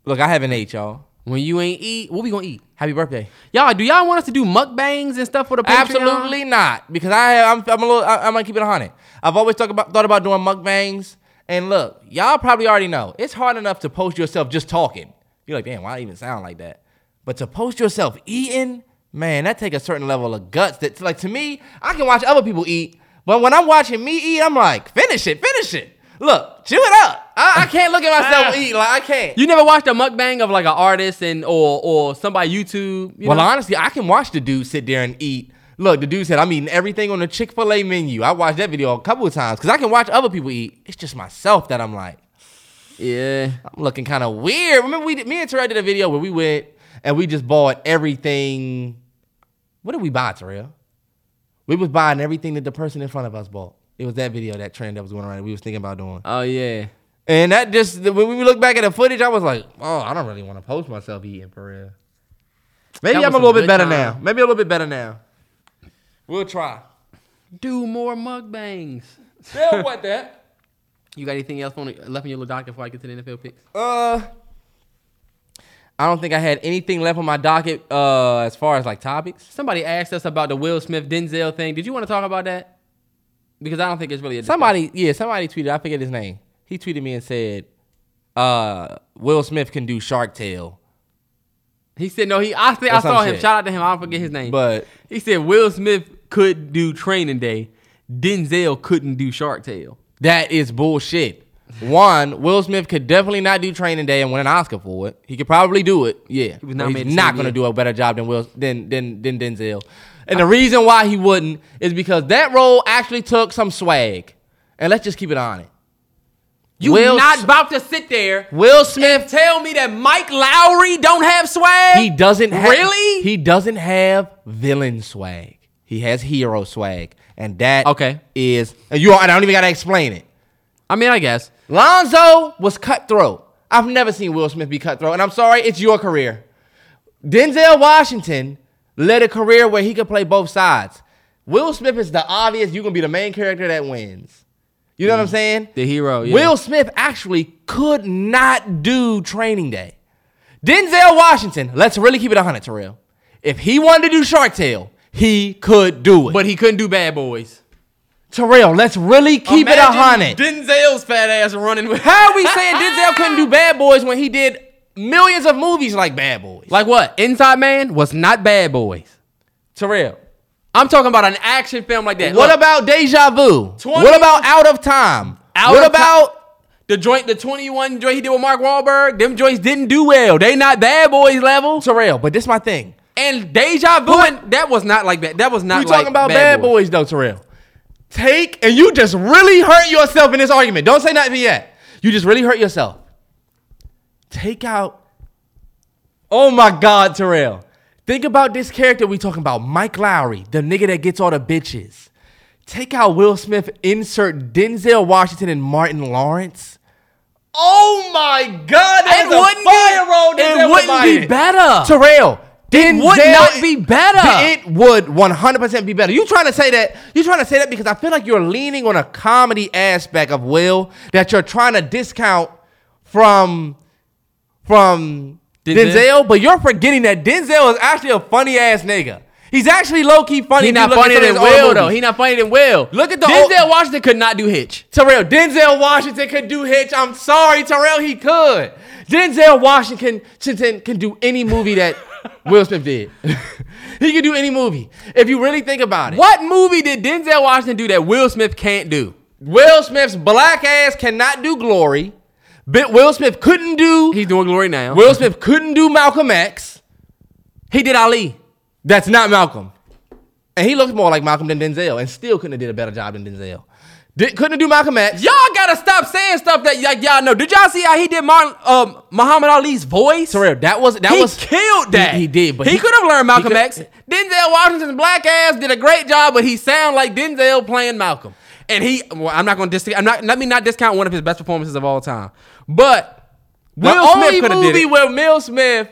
look, I haven't ate, y'all. when you ain't eat, what we gonna eat? Happy birthday. Y'all, do y'all want us to do mukbangs and stuff for the Patreon? Absolutely not, because I I'm I'm a little I, I'm gonna keep it hundred. I've always talked about thought about doing mukbangs, and look, y'all probably already know it's hard enough to post yourself just talking. You're like, damn, why I even sound like that? But to post yourself eating, man, that take a certain level of guts. That like to me, I can watch other people eat, but when I'm watching me eat, I'm like, finish it, finish it. Look, chew it up. I, I can't look at myself eat like I can't. You never watched a mukbang of like an artist and or or somebody YouTube? You well, know? honestly, I can watch the dude sit there and eat. Look, the dude said, I'm eating everything on the Chick fil A menu. I watched that video a couple of times because I can watch other people eat. It's just myself that I'm like, yeah. I'm looking kind of weird. Remember, we did, me and Terrell did a video where we went and we just bought everything. What did we buy, Terrell? We was buying everything that the person in front of us bought. It was that video, that trend that was going around. We was thinking about doing. Oh yeah. And that just when we look back at the footage, I was like, oh, I don't really want to post myself eating for real. Maybe I'm a little bit better time. now. Maybe a little bit better now. We'll try. Do more mukbangs. Still what that? You got anything else on left in your little docket before I get to the NFL picks? Uh, I don't think I had anything left on my docket. Uh, as far as like topics. Somebody asked us about the Will Smith Denzel thing. Did you want to talk about that? Because I don't think it's really a discussion. Somebody, yeah, somebody tweeted. I forget his name. He tweeted me and said, "Uh, Will Smith can do Shark Tale." He said no. He I think I saw him. shit. Shout out to him. I don't forget his name. But he said Will Smith could do Training Day. Denzel couldn't do Shark Tale. That is bullshit. One, Will Smith could definitely not do Training Day and win an Oscar for it. He could probably do it, yeah. was But nominated he's not going to do a better job than Will than than than Denzel. And the reason why he wouldn't is because that role actually took some swag. And let's just keep it on it. You Will not about to sit there Will Smith, tell me that Mike Lowrey don't have swag? he doesn't have Really? He doesn't have villain swag. He has hero swag, and that Okay. is and you. I don't even got to explain it. I mean, I guess. Lonzo was cutthroat. I've never seen Will Smith be cutthroat, and I'm sorry, it's your career. Denzel Washington led a career where he could play both sides. Will Smith is the obvious, you're gonna be the main character that wins. You know what I'm mm. saying? The hero, yeah. Will Smith actually could not do training day. Denzel Washington, let's really keep it 100, Terrell. If he wanted to do Shark Tale, he could do it. But he couldn't do Bad Boys. Terrell, let's really keep it 100. Denzel's fat ass running with. How are we saying Denzel couldn't do Bad Boys when he did millions of movies like Bad Boys? Like what? Inside Man was not Bad Boys. Terrell, I'm talking about an action film like that. What Look, about Deja Vu? 20 what about Out of Time? Out what about the joint, the 21 joint he did with Mark Wahlberg? Them joints didn't do well. They not bad boys level. Terrell? But this is my thing. And Deja Vu, and that was not like that. That was not We like talking about Bad, bad, boys. though, Terrell. Take and you just really hurt yourself in this argument. Don't say nothing yet. You just really hurt yourself. Take out. Oh my God, Terrell. Think about this character we talking about, Mike Lowrey, the nigga that gets all the bitches. Take out Will Smith, insert Denzel Washington and Martin Lawrence. Oh my God, that's It a wouldn't fire be, Denzel it wouldn't be better. Terrell, It would not be better. It would 100% be better. You trying to say that? You trying to say that because I feel like you're leaning on a comedy aspect of Will that you're trying to discount from from Denzel? Denzel, but you're forgetting that Denzel is actually a funny ass nigga. He's actually low key funny. He's not funnier than of his older Will though. He's not funnier than Will. Look at the Denzel old- Washington could not do Hitch. Terrell, Denzel Washington could do Hitch. I'm sorry, Terrell, he could. Denzel Washington can, can do any movie that Will Smith did. he can do any movie. If you really think about it. What movie did Denzel Washington do that Will Smith can't do? Will Smith's black ass cannot do Glory. But Will Smith couldn't do. He's doing Glory now. Will Smith couldn't do Malcolm X. he did Ali. That's not Malcolm. And he looks more like Malcolm than Denzel, and still couldn't have did a better job than Denzel. Did, couldn't do Malcolm X. Y'all gotta stop saying stuff that like y'all know. Did y'all see how he did Martin, um, Muhammad Ali's voice? Terrell, that was that he was killed that. He, he did, but he, could have learned Malcolm X. Denzel Washington's black ass did a great job, but he sound like Denzel playing Malcolm. And he, well, I'm not gonna dis. I'm not. Let me not discount one of his best performances of all time. But The Will only Smith could have did movie it. where Will Smith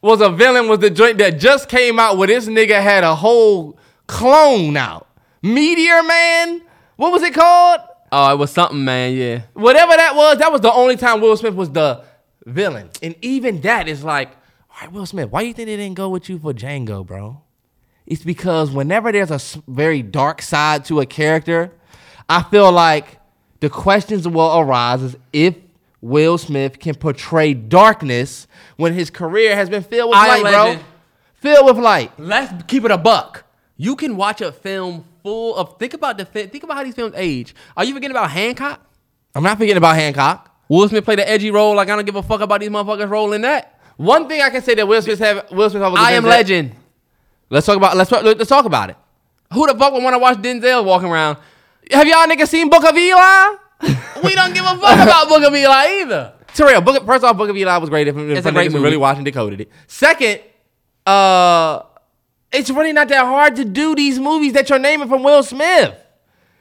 was a villain was the joint that just came out where this nigga had a whole clone out. Meteor Man? What was it called? Oh, it was something, man. Yeah. Whatever that was, that was the only time Will Smith was the villain. And even that is like, all right, Will Smith, why do you think they didn't go with you for Django, bro? It's because whenever there's a very dark side to a character, I feel like the questions will arise is if Will Smith can portray darkness when his career has been filled with I light, bro. Legend. Filled with light. Let's keep it a buck. You can watch a film full of. Think about the. Think about how these films age. Are you forgetting about Hancock? I'm not forgetting about Hancock. Will Smith played the edgy role. Like I don't give a fuck about these motherfuckers rolling that. One thing I can say that Will Smith have Will Smith have I am Legend. Let's talk about let's let's talk about it. Who the fuck would want to watch Denzel walking around? Have y'all niggas seen Book of Eli? We don't give a fuck about Book of Eli either. Terrell, Book first off, Book of Eli was great. If, if It's a great movie. really watching, decoded it. Second, uh, it's really not that hard to do these movies that you're naming from Will Smith.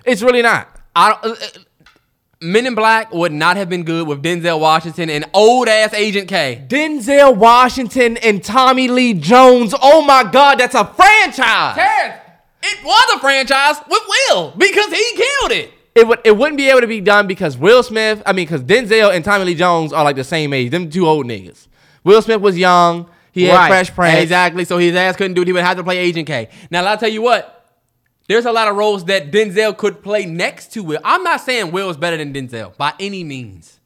It's really not. I don't, uh, uh, Men in Black would not have been good with Denzel Washington and old ass Agent K. Denzel Washington and Tommy Lee Jones. Oh my God, that's a franchise. Terrance, it was a franchise with Will because he killed it. It would it wouldn't be able to be done because Will Smith, I mean, because Denzel and Tommy Lee Jones are like the same age. Them two old niggas. Will Smith was young. He had Fresh Prince. Exactly. So his ass couldn't do it. He would have to play Agent K. Now, I'll tell you what. There's a lot of roles that Denzel could play next to Will. I'm not saying Will is better than Denzel by any means.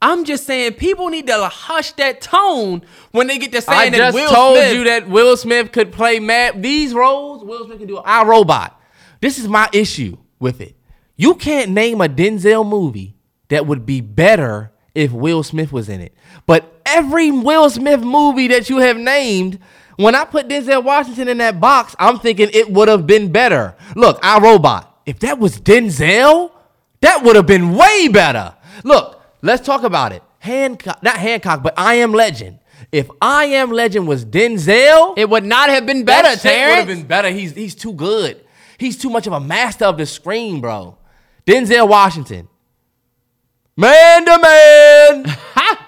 I'm just saying people need to hush that tone when they get to I saying that just Will told Smith. you that Will Smith could play mad these roles. Will Smith can do I Robot. This is my issue with it. You can't name a Denzel movie that would be better if Will Smith was in it. But every Will Smith movie that you have named, when I put Denzel Washington in that box, I'm thinking it would have been better. Look, I Robot. If that was Denzel, that would have been way better. Look, let's talk about it. Hancock, not Hancock, but I Am Legend. If I Am Legend was Denzel, It would not have been better, that shit would have been better. He's he's too good. He's too much of a master of the screen, bro. Denzel Washington, man to man.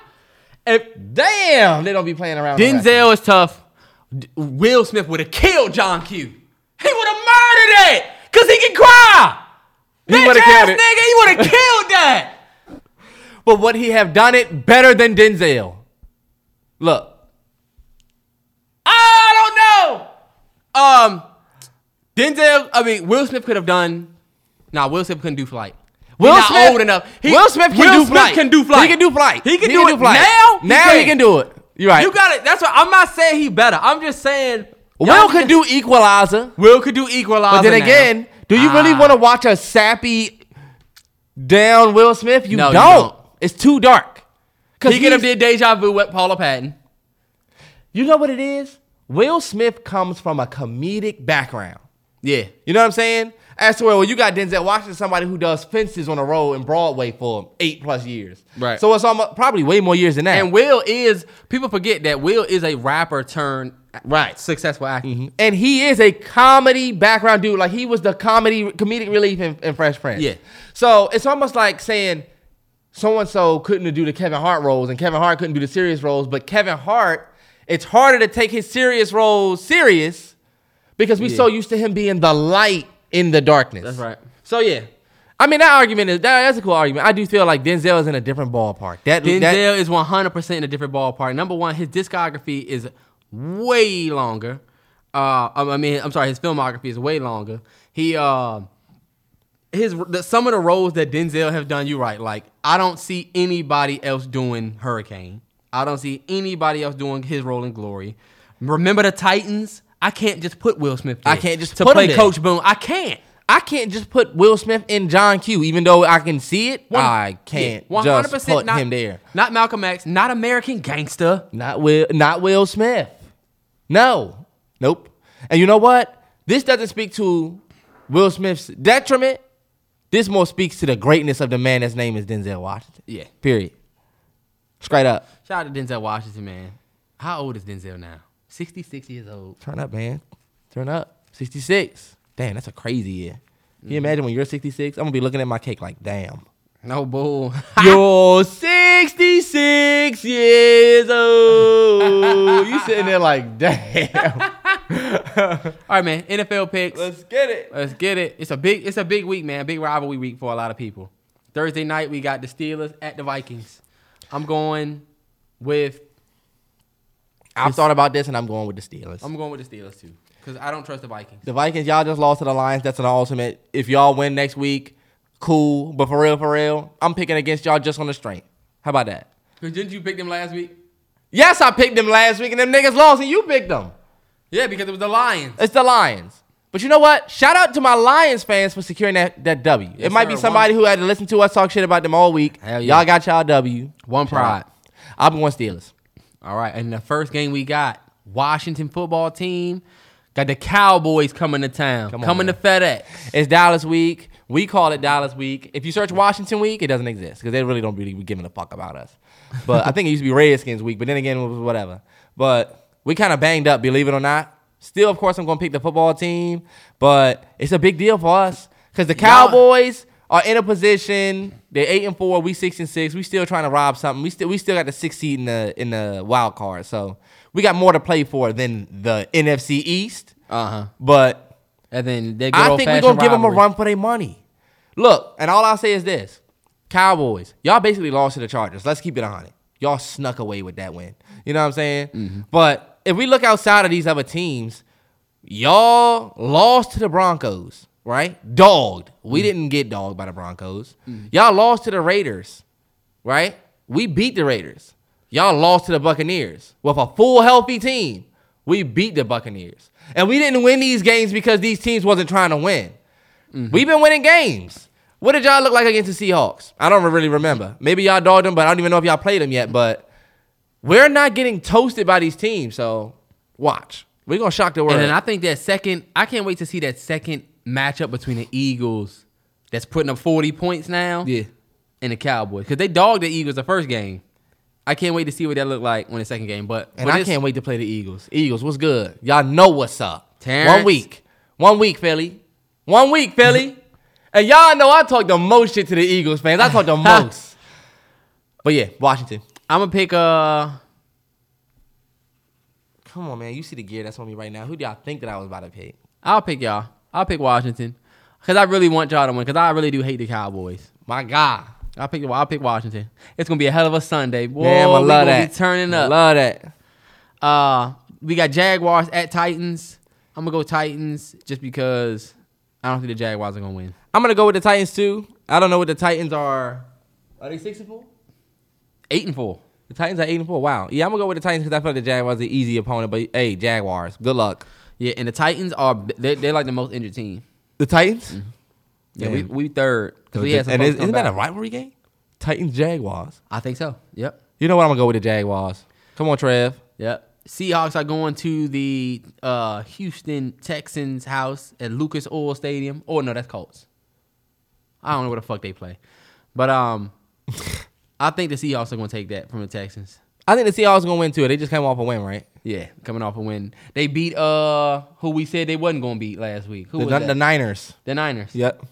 if damn, they don't be playing around. Denzel is tough. D- Will Smith would have killed John Q. He would have murdered it because he can cry. He would've ass killed it. nigga, he would have killed that. but would he have done it better than Denzel? Look, I don't know. Um, Denzel. I mean, Will Smith could have done. Nah, Will Smith couldn't do flight. Will He's not Smith- old enough. He- Will Smith can Will do Smith flight. Can do flight. He can do flight. He can, do, it flight. now. Now he can do it. You're right. You got it. That's why I'm not saying he better. I'm just saying Will could do equalizer. Will could do equalizer. But then now. again, do you really Ah. want to watch a sappy down Will Smith? You, No, don't. don't. It's too dark. Cause he could have did deja vu with Paula Patton. You know what it is? Will Smith comes from a comedic background. Yeah. You know what I'm saying? As to where well, you got Denzel Washington, somebody who does fences on the road in Broadway for eight plus years. Right. So it's almost probably way more years than that. And Will is people forget that Will is a rapper turned Right. successful actor. Mm-hmm. and he is a comedy background dude. Like he was the comedy comedic relief in, in Fresh Prince. Yeah. So it's almost like saying so and so couldn't do the Kevin Hart roles and Kevin Hart couldn't do the serious roles, but Kevin Hart, it's harder to take his serious roles serious because we Yeah. so used to him being the light in the darkness. That's right. So yeah. I mean that argument is that, that's a cool argument. I do feel like Denzel is in a different ballpark. That Denzel that, is 100% in a different ballpark. Number one, his discography is way longer. Uh, I I mean, I'm sorry, his filmography is way longer. He, uh, his the, some of the roles that Denzel have done, you right. Like I don't see anybody else doing Hurricane. I don't see anybody else doing his role in Glory. Remember the Titans? I can't just put Will Smith. There I can't just to put him play there. Coach Boone. I can't. I can't just put Will Smith in John Q, even though I can see it. One- I can't yeah, just put not, him there. Not Malcolm X. Not American Gangster. Not Will. Not Will Smith. No. Nope. And you know what? This doesn't speak to Will Smith's detriment. This more speaks to the greatness of the man. His name is Denzel Washington. Yeah. Period. Straight up. Shout out to Denzel Washington, man. How old is Denzel now? 66 years old. Turn up, man. Turn up. Sixty six. Damn, that's a crazy year. Can you mm. imagine when you're 66? I'm gonna be looking at my cake like, damn. No bull. You're 66 years old. You sitting there like, damn. All right, man. NFL picks. Let's, get it. Let's get it. It's a big. It's a big week, man. Big rivalry week for a lot of people. Thursday night we got the Steelers at the Vikings. I'm going with. I've thought about this and I'm going with the Steelers. I'm going with the Steelers too, because I don't trust the Vikings. the Vikings, y'all just lost to the Lions. That's an ultimate. If y'all win next week, cool. But for real, for real, I'm picking against y'all just on the strength. How about that? Because didn't you pick them last week? Yes, I picked them last week and them niggas lost and you picked them. Yeah, because it was the Lions. It's the Lions. But you know what? Shout out to my Lions fans for securing that, that W. Yes, it might be sir. somebody who had to listen to us talk shit about them all week. Hell yeah. Y'all got y'all W. One pride. I'm going Steelers. All right, and the first game we got Washington football team got the Cowboys coming to town, Come on, coming man. to FedEx. It's Dallas week. We call it Dallas week. If you search Washington week, it doesn't exist because they really don't really be giving a fuck about us. But I think it used to be Redskins week, but then again, it was whatever. But we kind of banged up, believe it or not. Still, of course, I'm going to pick the football team, but it's a big deal for us because the Cowboys are in a position. They're eight and four. We six and six. We still trying to rob something. We still we still got the sixth seed in the in the wild card. So we got more to play for than the NFC East. Uh huh. But And then they I think we're gonna give them a run for their money. Look, and all I'll say is this: Cowboys, y'all basically lost to the Chargers. Let's keep it on it. Y'all snuck away with that win. You know what I'm saying? But if we look outside of these other teams, y'all lost to the Broncos, right? Dogged. We mm. didn't get dogged by the Broncos. Y'all lost to the Raiders, right? We beat the Raiders. Y'all lost to the Buccaneers with a full healthy team. We beat the Buccaneers. And we didn't win these games because these teams wasn't trying to win. Mm-hmm. We've been winning games. What did y'all look like against the Seahawks? I don't really remember. Maybe y'all dogged them, but I don't even know if y'all played them yet. But we're not getting toasted by these teams. So watch. We're gonna shock the world. And I think that second, I can't wait to see that second matchup between the Eagles that's putting up 40 points now yeah. and the Cowboys. Because they dogged the Eagles the first game. I can't wait to see what that look like when the second game. But And but I can't wait to play the Eagles. Eagles, what's good? Y'all know what's up. Terrance. One week. One week, Philly. One week, Philly. and y'all know I talk the most shit to the Eagles fans. I talk the most. But yeah, Washington. I'm gonna pick uh Come on, man. You see the gear that's on me right now. Who do y'all think that I was about to pick? I'll pick y'all. I'll pick Washington. Cause I really want y'all to win. Cause I really do hate the Cowboys. My God. I'll pick. I'll pick Washington. It's gonna be a hell of a Sunday. Boy, Damn, I love that. Be turning I up. love that. Uh, we got Jaguars at Titans. I'm gonna go Titans just because I don't think the Jaguars are gonna win. I'm gonna go with the Titans too. I don't know what the Titans are. Are they six and four? Eight and four. The Titans are eight and four. Wow. Yeah, I'm gonna go with the Titans because I feel like the Jaguars are an easy opponent. But hey, Jaguars, good luck. Yeah, and the Titans are they they're like the most injured team. The Titans. Yeah, we, we third because we had some and is, isn't that a rivalry game? Titans Jaguars. I think so. Yep. You know what? I'm gonna go with the Jaguars. Come on, Trev. Yep. Seahawks are going to the uh, Houston Texans house at Lucas Oil Stadium. Oh no, that's Colts. I don't know where the fuck they play, but um, I think the Seahawks are going to take that from the Texans. I think the Seahawks gonna win too. They just came off a win, right? Yeah, coming off a win, they beat uh who we said they wasn't going to beat last week. Who The, was that? the Niners. The Niners. Yep.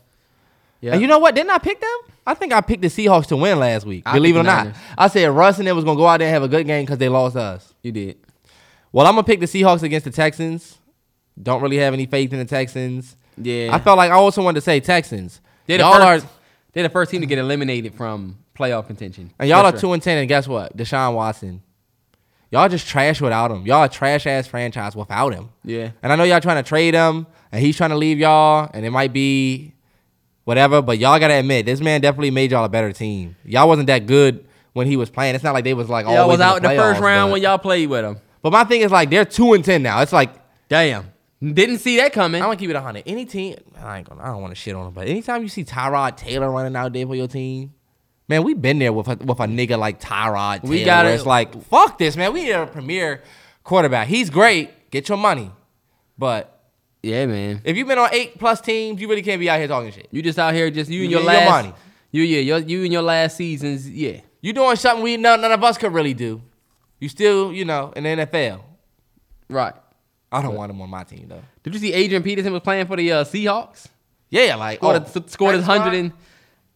Yeah. And you know what? Didn't I pick them? I think I picked the Seahawks to win last week. I believe it or not. Niners. I said Russ and them was gonna go out there and have a good game because they lost us. you did. Well, I'm gonna pick the Seahawks against the Texans. Don't really have any faith in the Texans. Yeah. I felt like I also wanted to say Texans. They're the y'all first. are They're the first team to get eliminated from playoff contention. and y'all For are sure. two and ten, and guess what? Deshaun Watson. Y'all just trash without him. Y'all a trash ass franchise without him. Yeah. And I know y'all trying to trade him, and he's trying to leave y'all, and it might be whatever. But y'all gotta admit, this man definitely made y'all a better team. Y'all wasn't that good when he was playing. It's not like they was like Y'all always was out in the first round but- when y'all played with him. But my thing is like they're two and ten now. It's like Damn. Didn't see that coming. I'm gonna keep it hundred. Any team, I ain't gonna. I don't want to shit on him, but anytime you see Tyrod Taylor running out there for your team, man, we been there with a, with a nigga like Tyrod. Taylor, We where It's like fuck this, man. We need a premier quarterback. He's great. Get your money, but yeah, man. if you've been on eight plus teams, you really can't be out here talking shit. You just out here just you and You your your last money. You yeah, your, you and your last seasons, yeah. You doing something we none, none of us could really do. You still, you know, in the NFL. Right. I don't want him on my team though. Did you see Adrian Peterson was playing for the uh, Seahawks? Yeah, like Scored, oh, his, scored his hundred and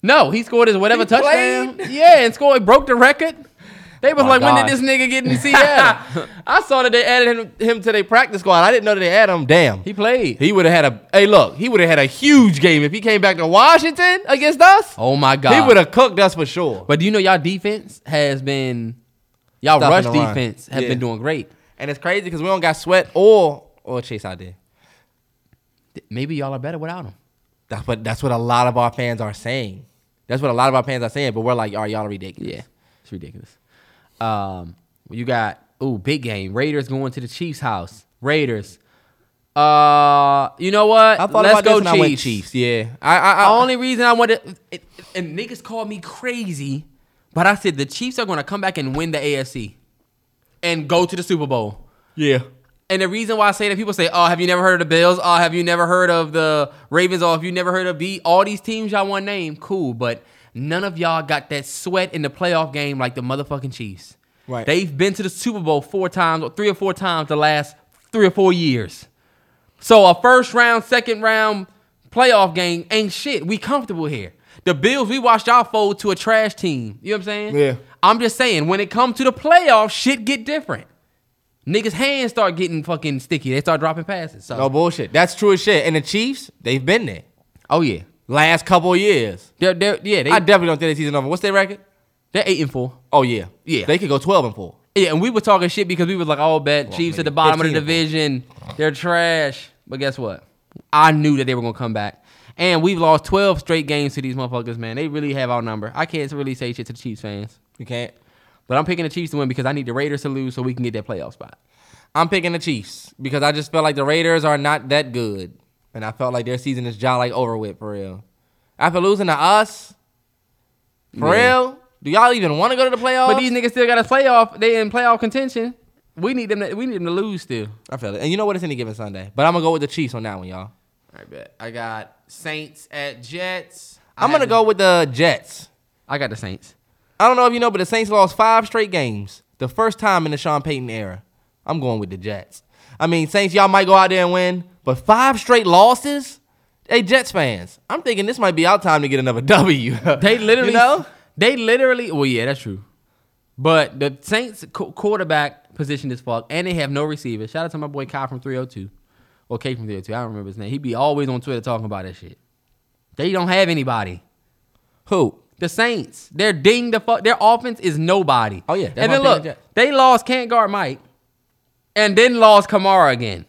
no, he scored his whatever He touchdown. played? Yeah, and scored broke the record. They was My like, when did this nigga get in Seattle? I saw that they added him, him to their practice squad. I didn't know that they added him. Damn. he played. He would have had a hey look, he would have had a huge game if he came back to Washington against us. oh my god. He would have cooked us for sure. But do you know y'all defense has been y'all Stuffing rush defense has Yeah. been doing great. And it's crazy because we don't got sweat or or chase out there. Maybe y'all are better without him. That's what that's what a lot of our fans are saying. That's what a lot of our fans are saying, but we're like, all right, y'all are ridiculous. Yeah, it's ridiculous. Um, you got ooh big game. Raiders going to the Chiefs' house. Raiders. Uh, you know what? I thought Let's about go this when I went Chiefs. Chiefs. Yeah. I I, The I only reason I wanted it, and niggas called me crazy, but I said the Chiefs are going to come back and win the AFC and go to the Super Bowl. Yeah. And the reason why I say that people say, "Oh, have you never heard of the Bills? Oh, have you never heard of the Ravens? Oh, have you never heard of the all these teams y'all want name? Cool, but none of y'all got that sweat in the playoff game like the motherfucking Chiefs. Right. They've been to the Super Bowl four times, or three or four times the last three or four years. So a first round, second round playoff game ain't shit. We comfortable here. The Bills, we watched y'all fold to a trash team. You know what I'm saying? Yeah. I'm just saying, when it comes to the playoffs, shit get different. Niggas' hands start getting fucking sticky. They start dropping passes. So, No bullshit. That's true as shit. And the Chiefs, they've been there. oh yeah, Last couple of years. they're, they're yeah they I definitely don't think the season over. What's their record? they're eight and four. Oh yeah. Yeah. They could go twelve and four. Yeah, and we were talking shit because we was like, oh, bet Chiefs at the bottom of the 15 and four. division, they're trash. But guess what? I knew that they were gonna come back, and we've lost twelve straight games to these motherfuckers. Man, they really have our number. I can't really say shit to the Chiefs fans, You can't. But I'm picking the Chiefs to win because I need the Raiders to lose so we can get that playoff spot. I'm picking the Chiefs because I just felt like the Raiders are not that good, and I felt like their season is like over with for real. After losing to us, for Yeah. real, do y'all even want to go to the playoffs? But these niggas still got a playoff. They in playoff contention. We need them. To, we need them to lose still. I feel it, and you know what? It's any given Sunday, but I'm gonna go with the Chiefs on that one, y'all. All right, bet. I got Saints at Jets. I'm gonna go with the Jets. I got the Saints. I don't know if you know, but the Saints lost five straight games, the first time in the Sean Payton era. I'm going with the Jets. I mean, Saints, y'all might go out there and win, but five straight losses. Hey, Jets fans, I'm thinking this might be our time to get another W. They literally, you know, they literally. Well, yeah, that's true. But the Saints quarterback position is fucked, and they have no receiver. Shout out to my boy Kyle from 302, or K from 302. I don't remember his name. He'd be always on Twitter talking about that shit. They don't have anybody. who? The Saints, they're ding the fuck. Their offense is nobody. Oh, yeah, and then look, they lost can't guard Mike, and then lost Kamara again.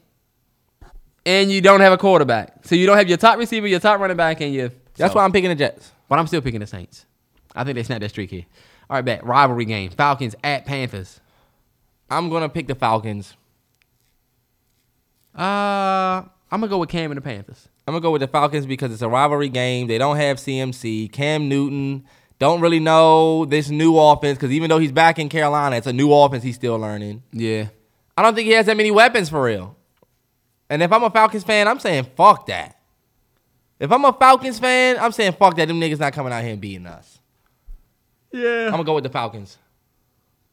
And you don't have a quarterback, so you don't have your top receiver, your top running back, and your. That's so- why I'm picking the Jets. But I'm still picking the Saints. I think they snapped that streak here. All right, bet rivalry game: Falcons at Panthers. I'm gonna pick the Falcons. Uh, I'm gonna go with Cam and the Panthers. I'm gonna go with the Falcons because it's a rivalry game. They don't have CMC. Cam Newton don't really know this new offense because even though he's back in Carolina, it's a new offense he's still learning. Yeah. I don't think he has that many weapons for real. And if I'm a Falcons fan, I'm saying fuck that. If I'm a Falcons fan, I'm saying fuck that. Them niggas not coming out here and beating us. Yeah. I'm gonna go with the Falcons.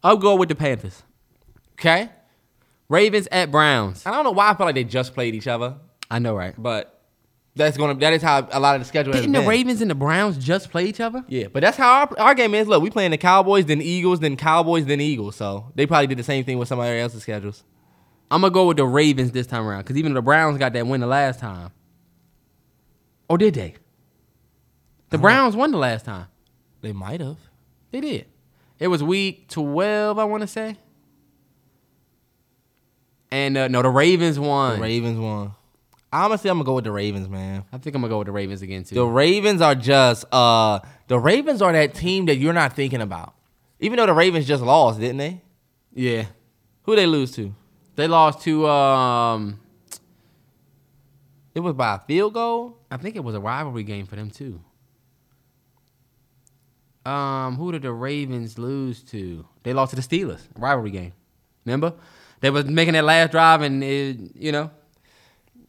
I'll go with the Panthers. Okay. Ravens at Browns. I don't know why I feel like they just played each other, I know, right? but that's gonna that is how a lot of the schedule has Didn't the. Ravens and the Browns just play each other? Yeah, but that's how our, our game is. Look, we playing the Cowboys, then Eagles, then Cowboys, then Eagles. So they probably did the same thing with somebody else's schedules. I'm gonna go with the Ravens this time around because even the Browns got that win the last time. Or did they? The Browns won the last time. They might have. They did. It was week 12, I want to say. And uh, no, the Ravens won. The Ravens won. Honestly, I'm gonna go with the Ravens, man. I think I'm gonna go with the Ravens again too. The Ravens are just uh the Ravens are that team that you're not thinking about. Even though the Ravens just lost, didn't they? yeah, Who they lose to? they lost to. Um, It was by a field goal. I think it was a rivalry game for them too. Um, who did the Ravens lose to? They lost to the Steelers, rivalry game. Remember, they was making that last drive, and it, you know,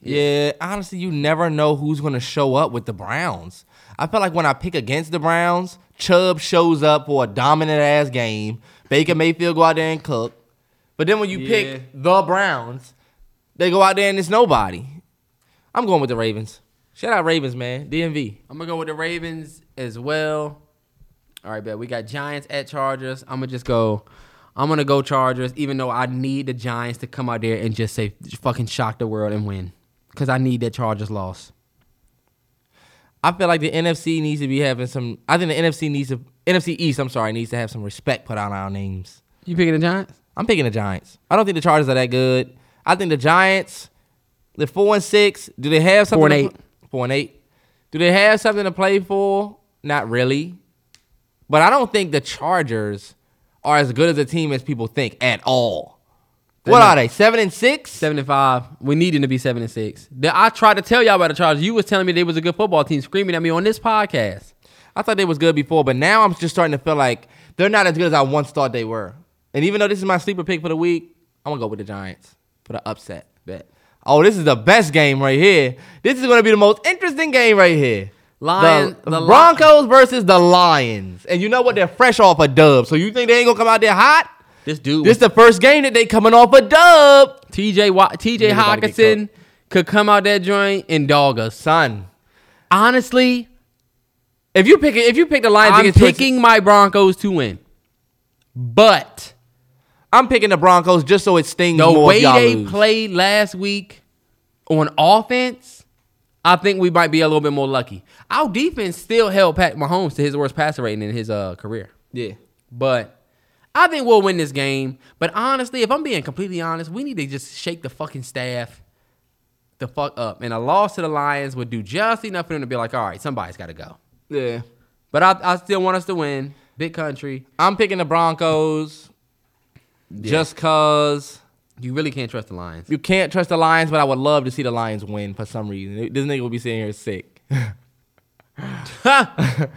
Yeah, honestly, you never know who's gonna show up with the Browns. I feel like when I pick against the Browns, Chubb shows up for a dominant ass game. Baker Mayfield go out there and cook. But then when you Yeah. pick the Browns, they go out there and it's nobody. I'm going with the Ravens. Shout out Ravens, man. DMV. I'm gonna go with the Ravens as well. All right, bet we got Giants at Chargers. I'm gonna just go. I'm gonna go Chargers, even though I need the Giants to come out there and just say fucking shock the world and win, because I need that Chargers loss. I feel like the NFC needs to be having some. I think the NFC needs to NFC East. I'm sorry, needs to have some respect put on our names. You picking the Giants? I'm picking the Giants. I don't think the Chargers are that good. I think the Giants, they're four and six. Do they have something? Four and eight. pl- Four and eight. Do they have something to play for? Not really. But I don't think the Chargers are as good as a team as people think at all. What are they? Seven and six. Seven and five. We need them to be seven and six. I tried to tell y'all about the Chargers. You was telling me they was a good football team, screaming at me on this podcast. I thought they was good before, but now I'm just starting to feel like they're not as good as I once thought they were. And even though this is my sleeper pick for the week, I'm gonna go with the Giants for the upset. Bet. Oh, this is the best game right here. This is gonna be the most interesting game right here. Lion- the, the Broncos versus the Lions, and you know what? They're fresh off a dub. So you think they ain't gonna come out there hot? This dude, This the first game that they coming off a dub, TJ Wa- TJ Nigga about to get Hockenson could come out that joint and dog us. son. Honestly, If you pick if you pick the Lions, I'm picking my Broncos to win. But I'm picking the Broncos just so it stings the more. way they lose. played last week on offense, I think we might be a little bit more lucky. Our defense still held Pat Mahomes to his worst passer rating in his uh, career. yeah. But I think we'll win this game. But honestly, if I'm being completely honest, we need to just shake the fucking staff the fuck up. And a loss to the Lions would do just enough for them to be like, all right, somebody's got to go. Yeah. But I, I still want us to win. Big country. I'm picking the Broncos just cause You really can't trust the Lions. you can't trust the Lions, but I would love to see the Lions win for some reason. This nigga will be sitting here sick.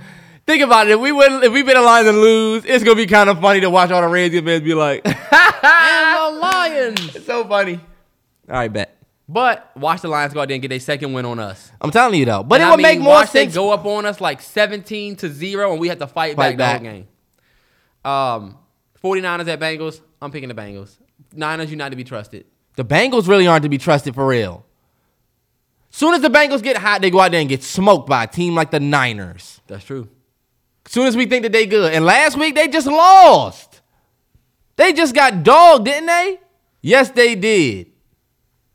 Think about it. If we win, if we beat the Lions and lose, it's gonna be kind of funny to watch all the Reds fans be like, and the Lions. "It's so funny." All right, bet. But watch the Lions go out there and get their second win on us. I'm telling you though, but And it I would mean, make more watch sense. They go up on us like 17 to 0, and we have to fight, Fight back, back. the whole game. Um, 49ers at Bengals. I'm picking the Bengals. Niners, you not to be trusted. The Bengals really aren't to be trusted for real. Soon as the Bengals get hot, they go out there and get smoked by a team like the Niners. That's true. Soon as we think that they good. And last week they just lost. They just got dogged, didn't they? Yes, they did.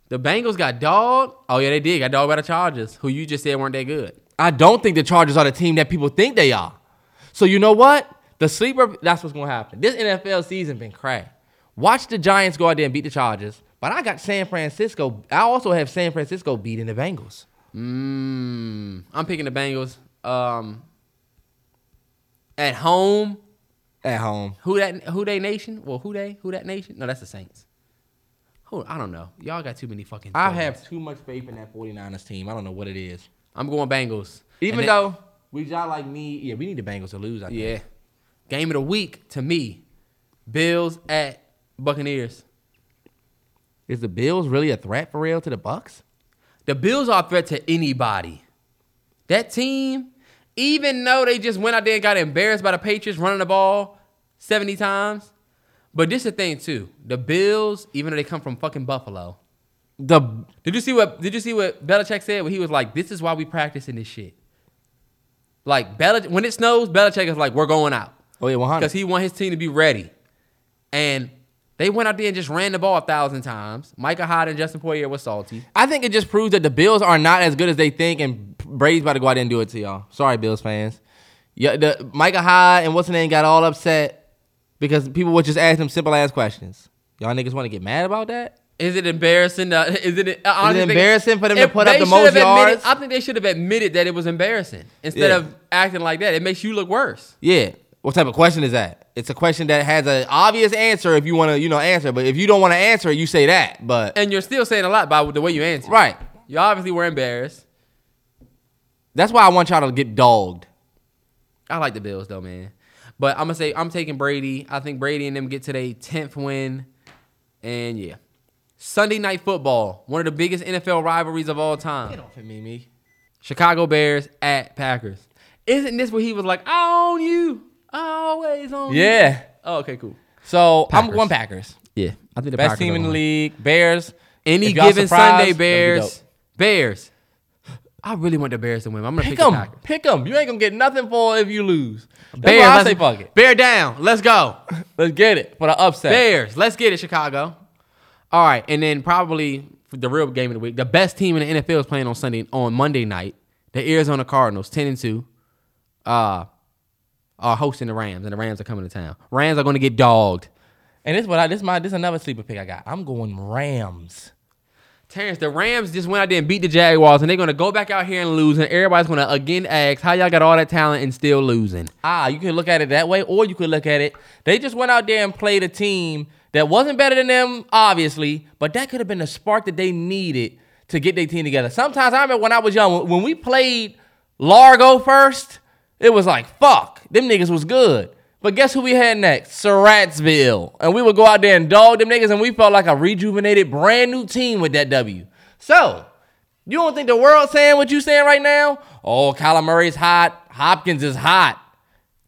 The Bengals got dogged. Oh yeah, they did. Got dogged by the Chargers, who you just said weren't that good. I don't think the Chargers are the team that people think they are. So you know what? The sleeper, that's what's gonna happen. This NFL season been cracked. Watch the Giants go out there and beat the Chargers. But I got San Francisco. I also have San Francisco beating the Bengals. Mm, I'm picking the Bengals. Um, at home, At home. who that? Who they nation? Well, who they? Who that nation? No, that's the Saints. Who I don't know. Y'all got too many fucking. I feelings. have too much faith in that 49ers team. I don't know what it is. I'm going Bengals. Even And though we y'all like me, yeah, we need the Bengals to lose. I think. yeah, game of the week to me, Bills at Buccaneers. Is the Bills really a threat for real to the Bucks? The Bills are a threat to anybody. That team, even though they just went out there and got embarrassed by the Patriots running the ball 70 times. But this is the thing too. The Bills, even though they come from fucking Buffalo. The Did you see what did you see what Belichick said? When he was like, This is why we practice in this shit. Like Belich- when it snows, Belichick is like, We're going out. oh yeah, 100. Because he want his team to be ready. And they went out there and just ran the ball a thousand times. Micah Hyde and Justin Poyer was salty. I think it just proves that the Bills are not as good as they think, and Brady's about to go out there and do it to y'all. Sorry, Bills fans. Yeah, the Micah Hyde and what's the name got all upset because people would just ask them simple ass questions. Y'all niggas want to get mad about that? Is it embarrassing? Uh, is it, I honestly think- embarrassing for them to put up the most admitted- yards? I think they should have admitted that it was embarrassing instead Yeah. of acting like that. It makes you look worse. Yeah. What type of question is that? It's a question that has an obvious answer if you want to, you know, answer. But if you don't want to answer it, you say that. But And you're still saying a lot by the way you answer. right, You obviously were embarrassed. That's why I want y'all to get dogged. I like the Bills though, man. But I'm gonna say I'm taking Brady. I think Brady and them get to their tenth win, and yeah, Sunday night football, one of the biggest NFL rivalries of all time. Get off of me, me. Chicago Bears at Packers. Isn't this where he was like, "I own you, I always own you"? Yeah. Oh, okay, cool. So I'm Packers. going Packers. Yeah, I think the Best Packers team in the league. Bears. Any given Sunday, Bears. Bears. I really want the Bears to win. I'm gonna Pick pick, them. Pick them. You ain't gonna get nothing for if you lose. That's Bears, I say fuck it. Bear down. Let's go. Let's get it for the upset. Bears. Let's get it, Chicago. All right, and then probably the real game of the week, the best team in the NFL is playing on Sunday on Monday night. The Arizona Cardinals, ten and two, uh, are hosting the Rams, and the Rams are coming to town. Rams are going to get dogged. And this what I this my this is another sleeper pick I got. I'm going Rams. Terrance, the Rams just went out there and beat the Jaguars, and they're to go back out here and lose, and everybody's to again ask how y'all got all that talent and still losing. Ah, you can look at it that way, or you could look at it. They just went out there and played a team that wasn't better than them, obviously, but that could have been the spark that they needed to get their team together. Sometimes I remember when I was young, when we played Largo first, it was like, fuck, them niggas was good. But guess who we had next? Surrattsville. And we would go out there and dog them niggas, and we felt like a rejuvenated, brand new team with that W. So, you don't think the world's saying what you're saying right now? Oh, Kyler Murray's hot. Hopkins is hot.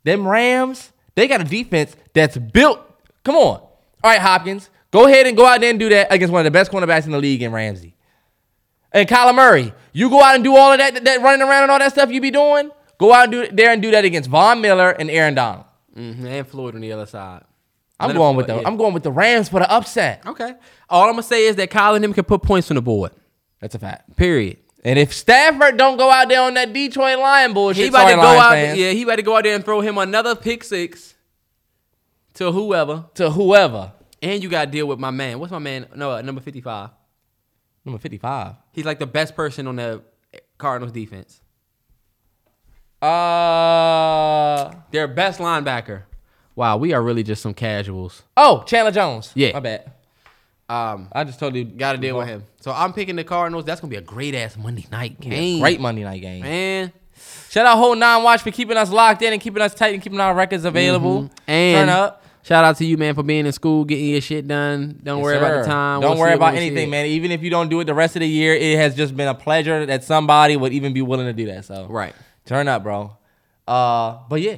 Them Rams, they got a defense that's built. Come on. All right, Hopkins, go ahead and go out there and do that against one of the best cornerbacks in the league in Ramsey. And Kyler Murray, you go out and do all of that, that, that running around and all that stuff you be doing. Go out and do there and do that against Von Miller and Aaron Donald. Mhm, And Floyd on the other side. I'm Leonard going with the yeah. I'm going with the Rams for the upset. Okay. All I'm gonna say is that Kyle and him can put points on the board. That's a fact. Period. And if Stafford don't go out there on that Detroit Lion bullshit, He about to go Lions out. fans, Yeah, he about to go out there and throw him another pick six to whoever. to whoever. And you got to deal with my man. What's my man? No, uh, number fifty-five. Number 55. He's like the best person on the Cardinals defense. Uh Their best linebacker. Wow, we are really just some casuals. oh, Chandler Jones. Yeah. my bad. Um, I just told you, got to deal with him. So I'm picking the Cardinals. That's gonna be a great ass Monday night game. Great Monday night game. man. Shout out whole nine watch for keeping us locked in and keeping us tight and keeping our records available. Mm-hmm. And Turn up. Shout out to you, man, for being in school, getting your shit done. Don't Yes, worry about the time. Don't We'll worry see it when about we see anything, man. Even if you don't do it the rest of the year, it has just been a pleasure that somebody would even be willing to do that. So Right. Turn up, bro. Uh, but yeah,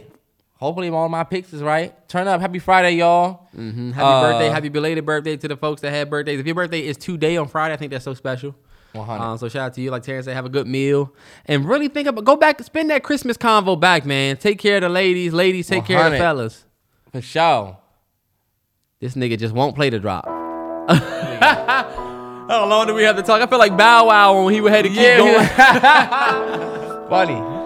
hopefully all my picks is right. Turn up. Happy Friday, y'all. Mhm. Happy Uh, birthday, happy belated birthday to the folks that had birthdays. If your birthday is today on Friday, I think that's so special. 100. Um, so shout out to you, like Terrance said, have a good meal and really think about go back, spend that Christmas convo back, man. Take care of the ladies, ladies take care of the fellas. For sure. This nigga just won't play the drop. How long do we have to talk? I feel like Bow Wow when he had to keep going. Funny.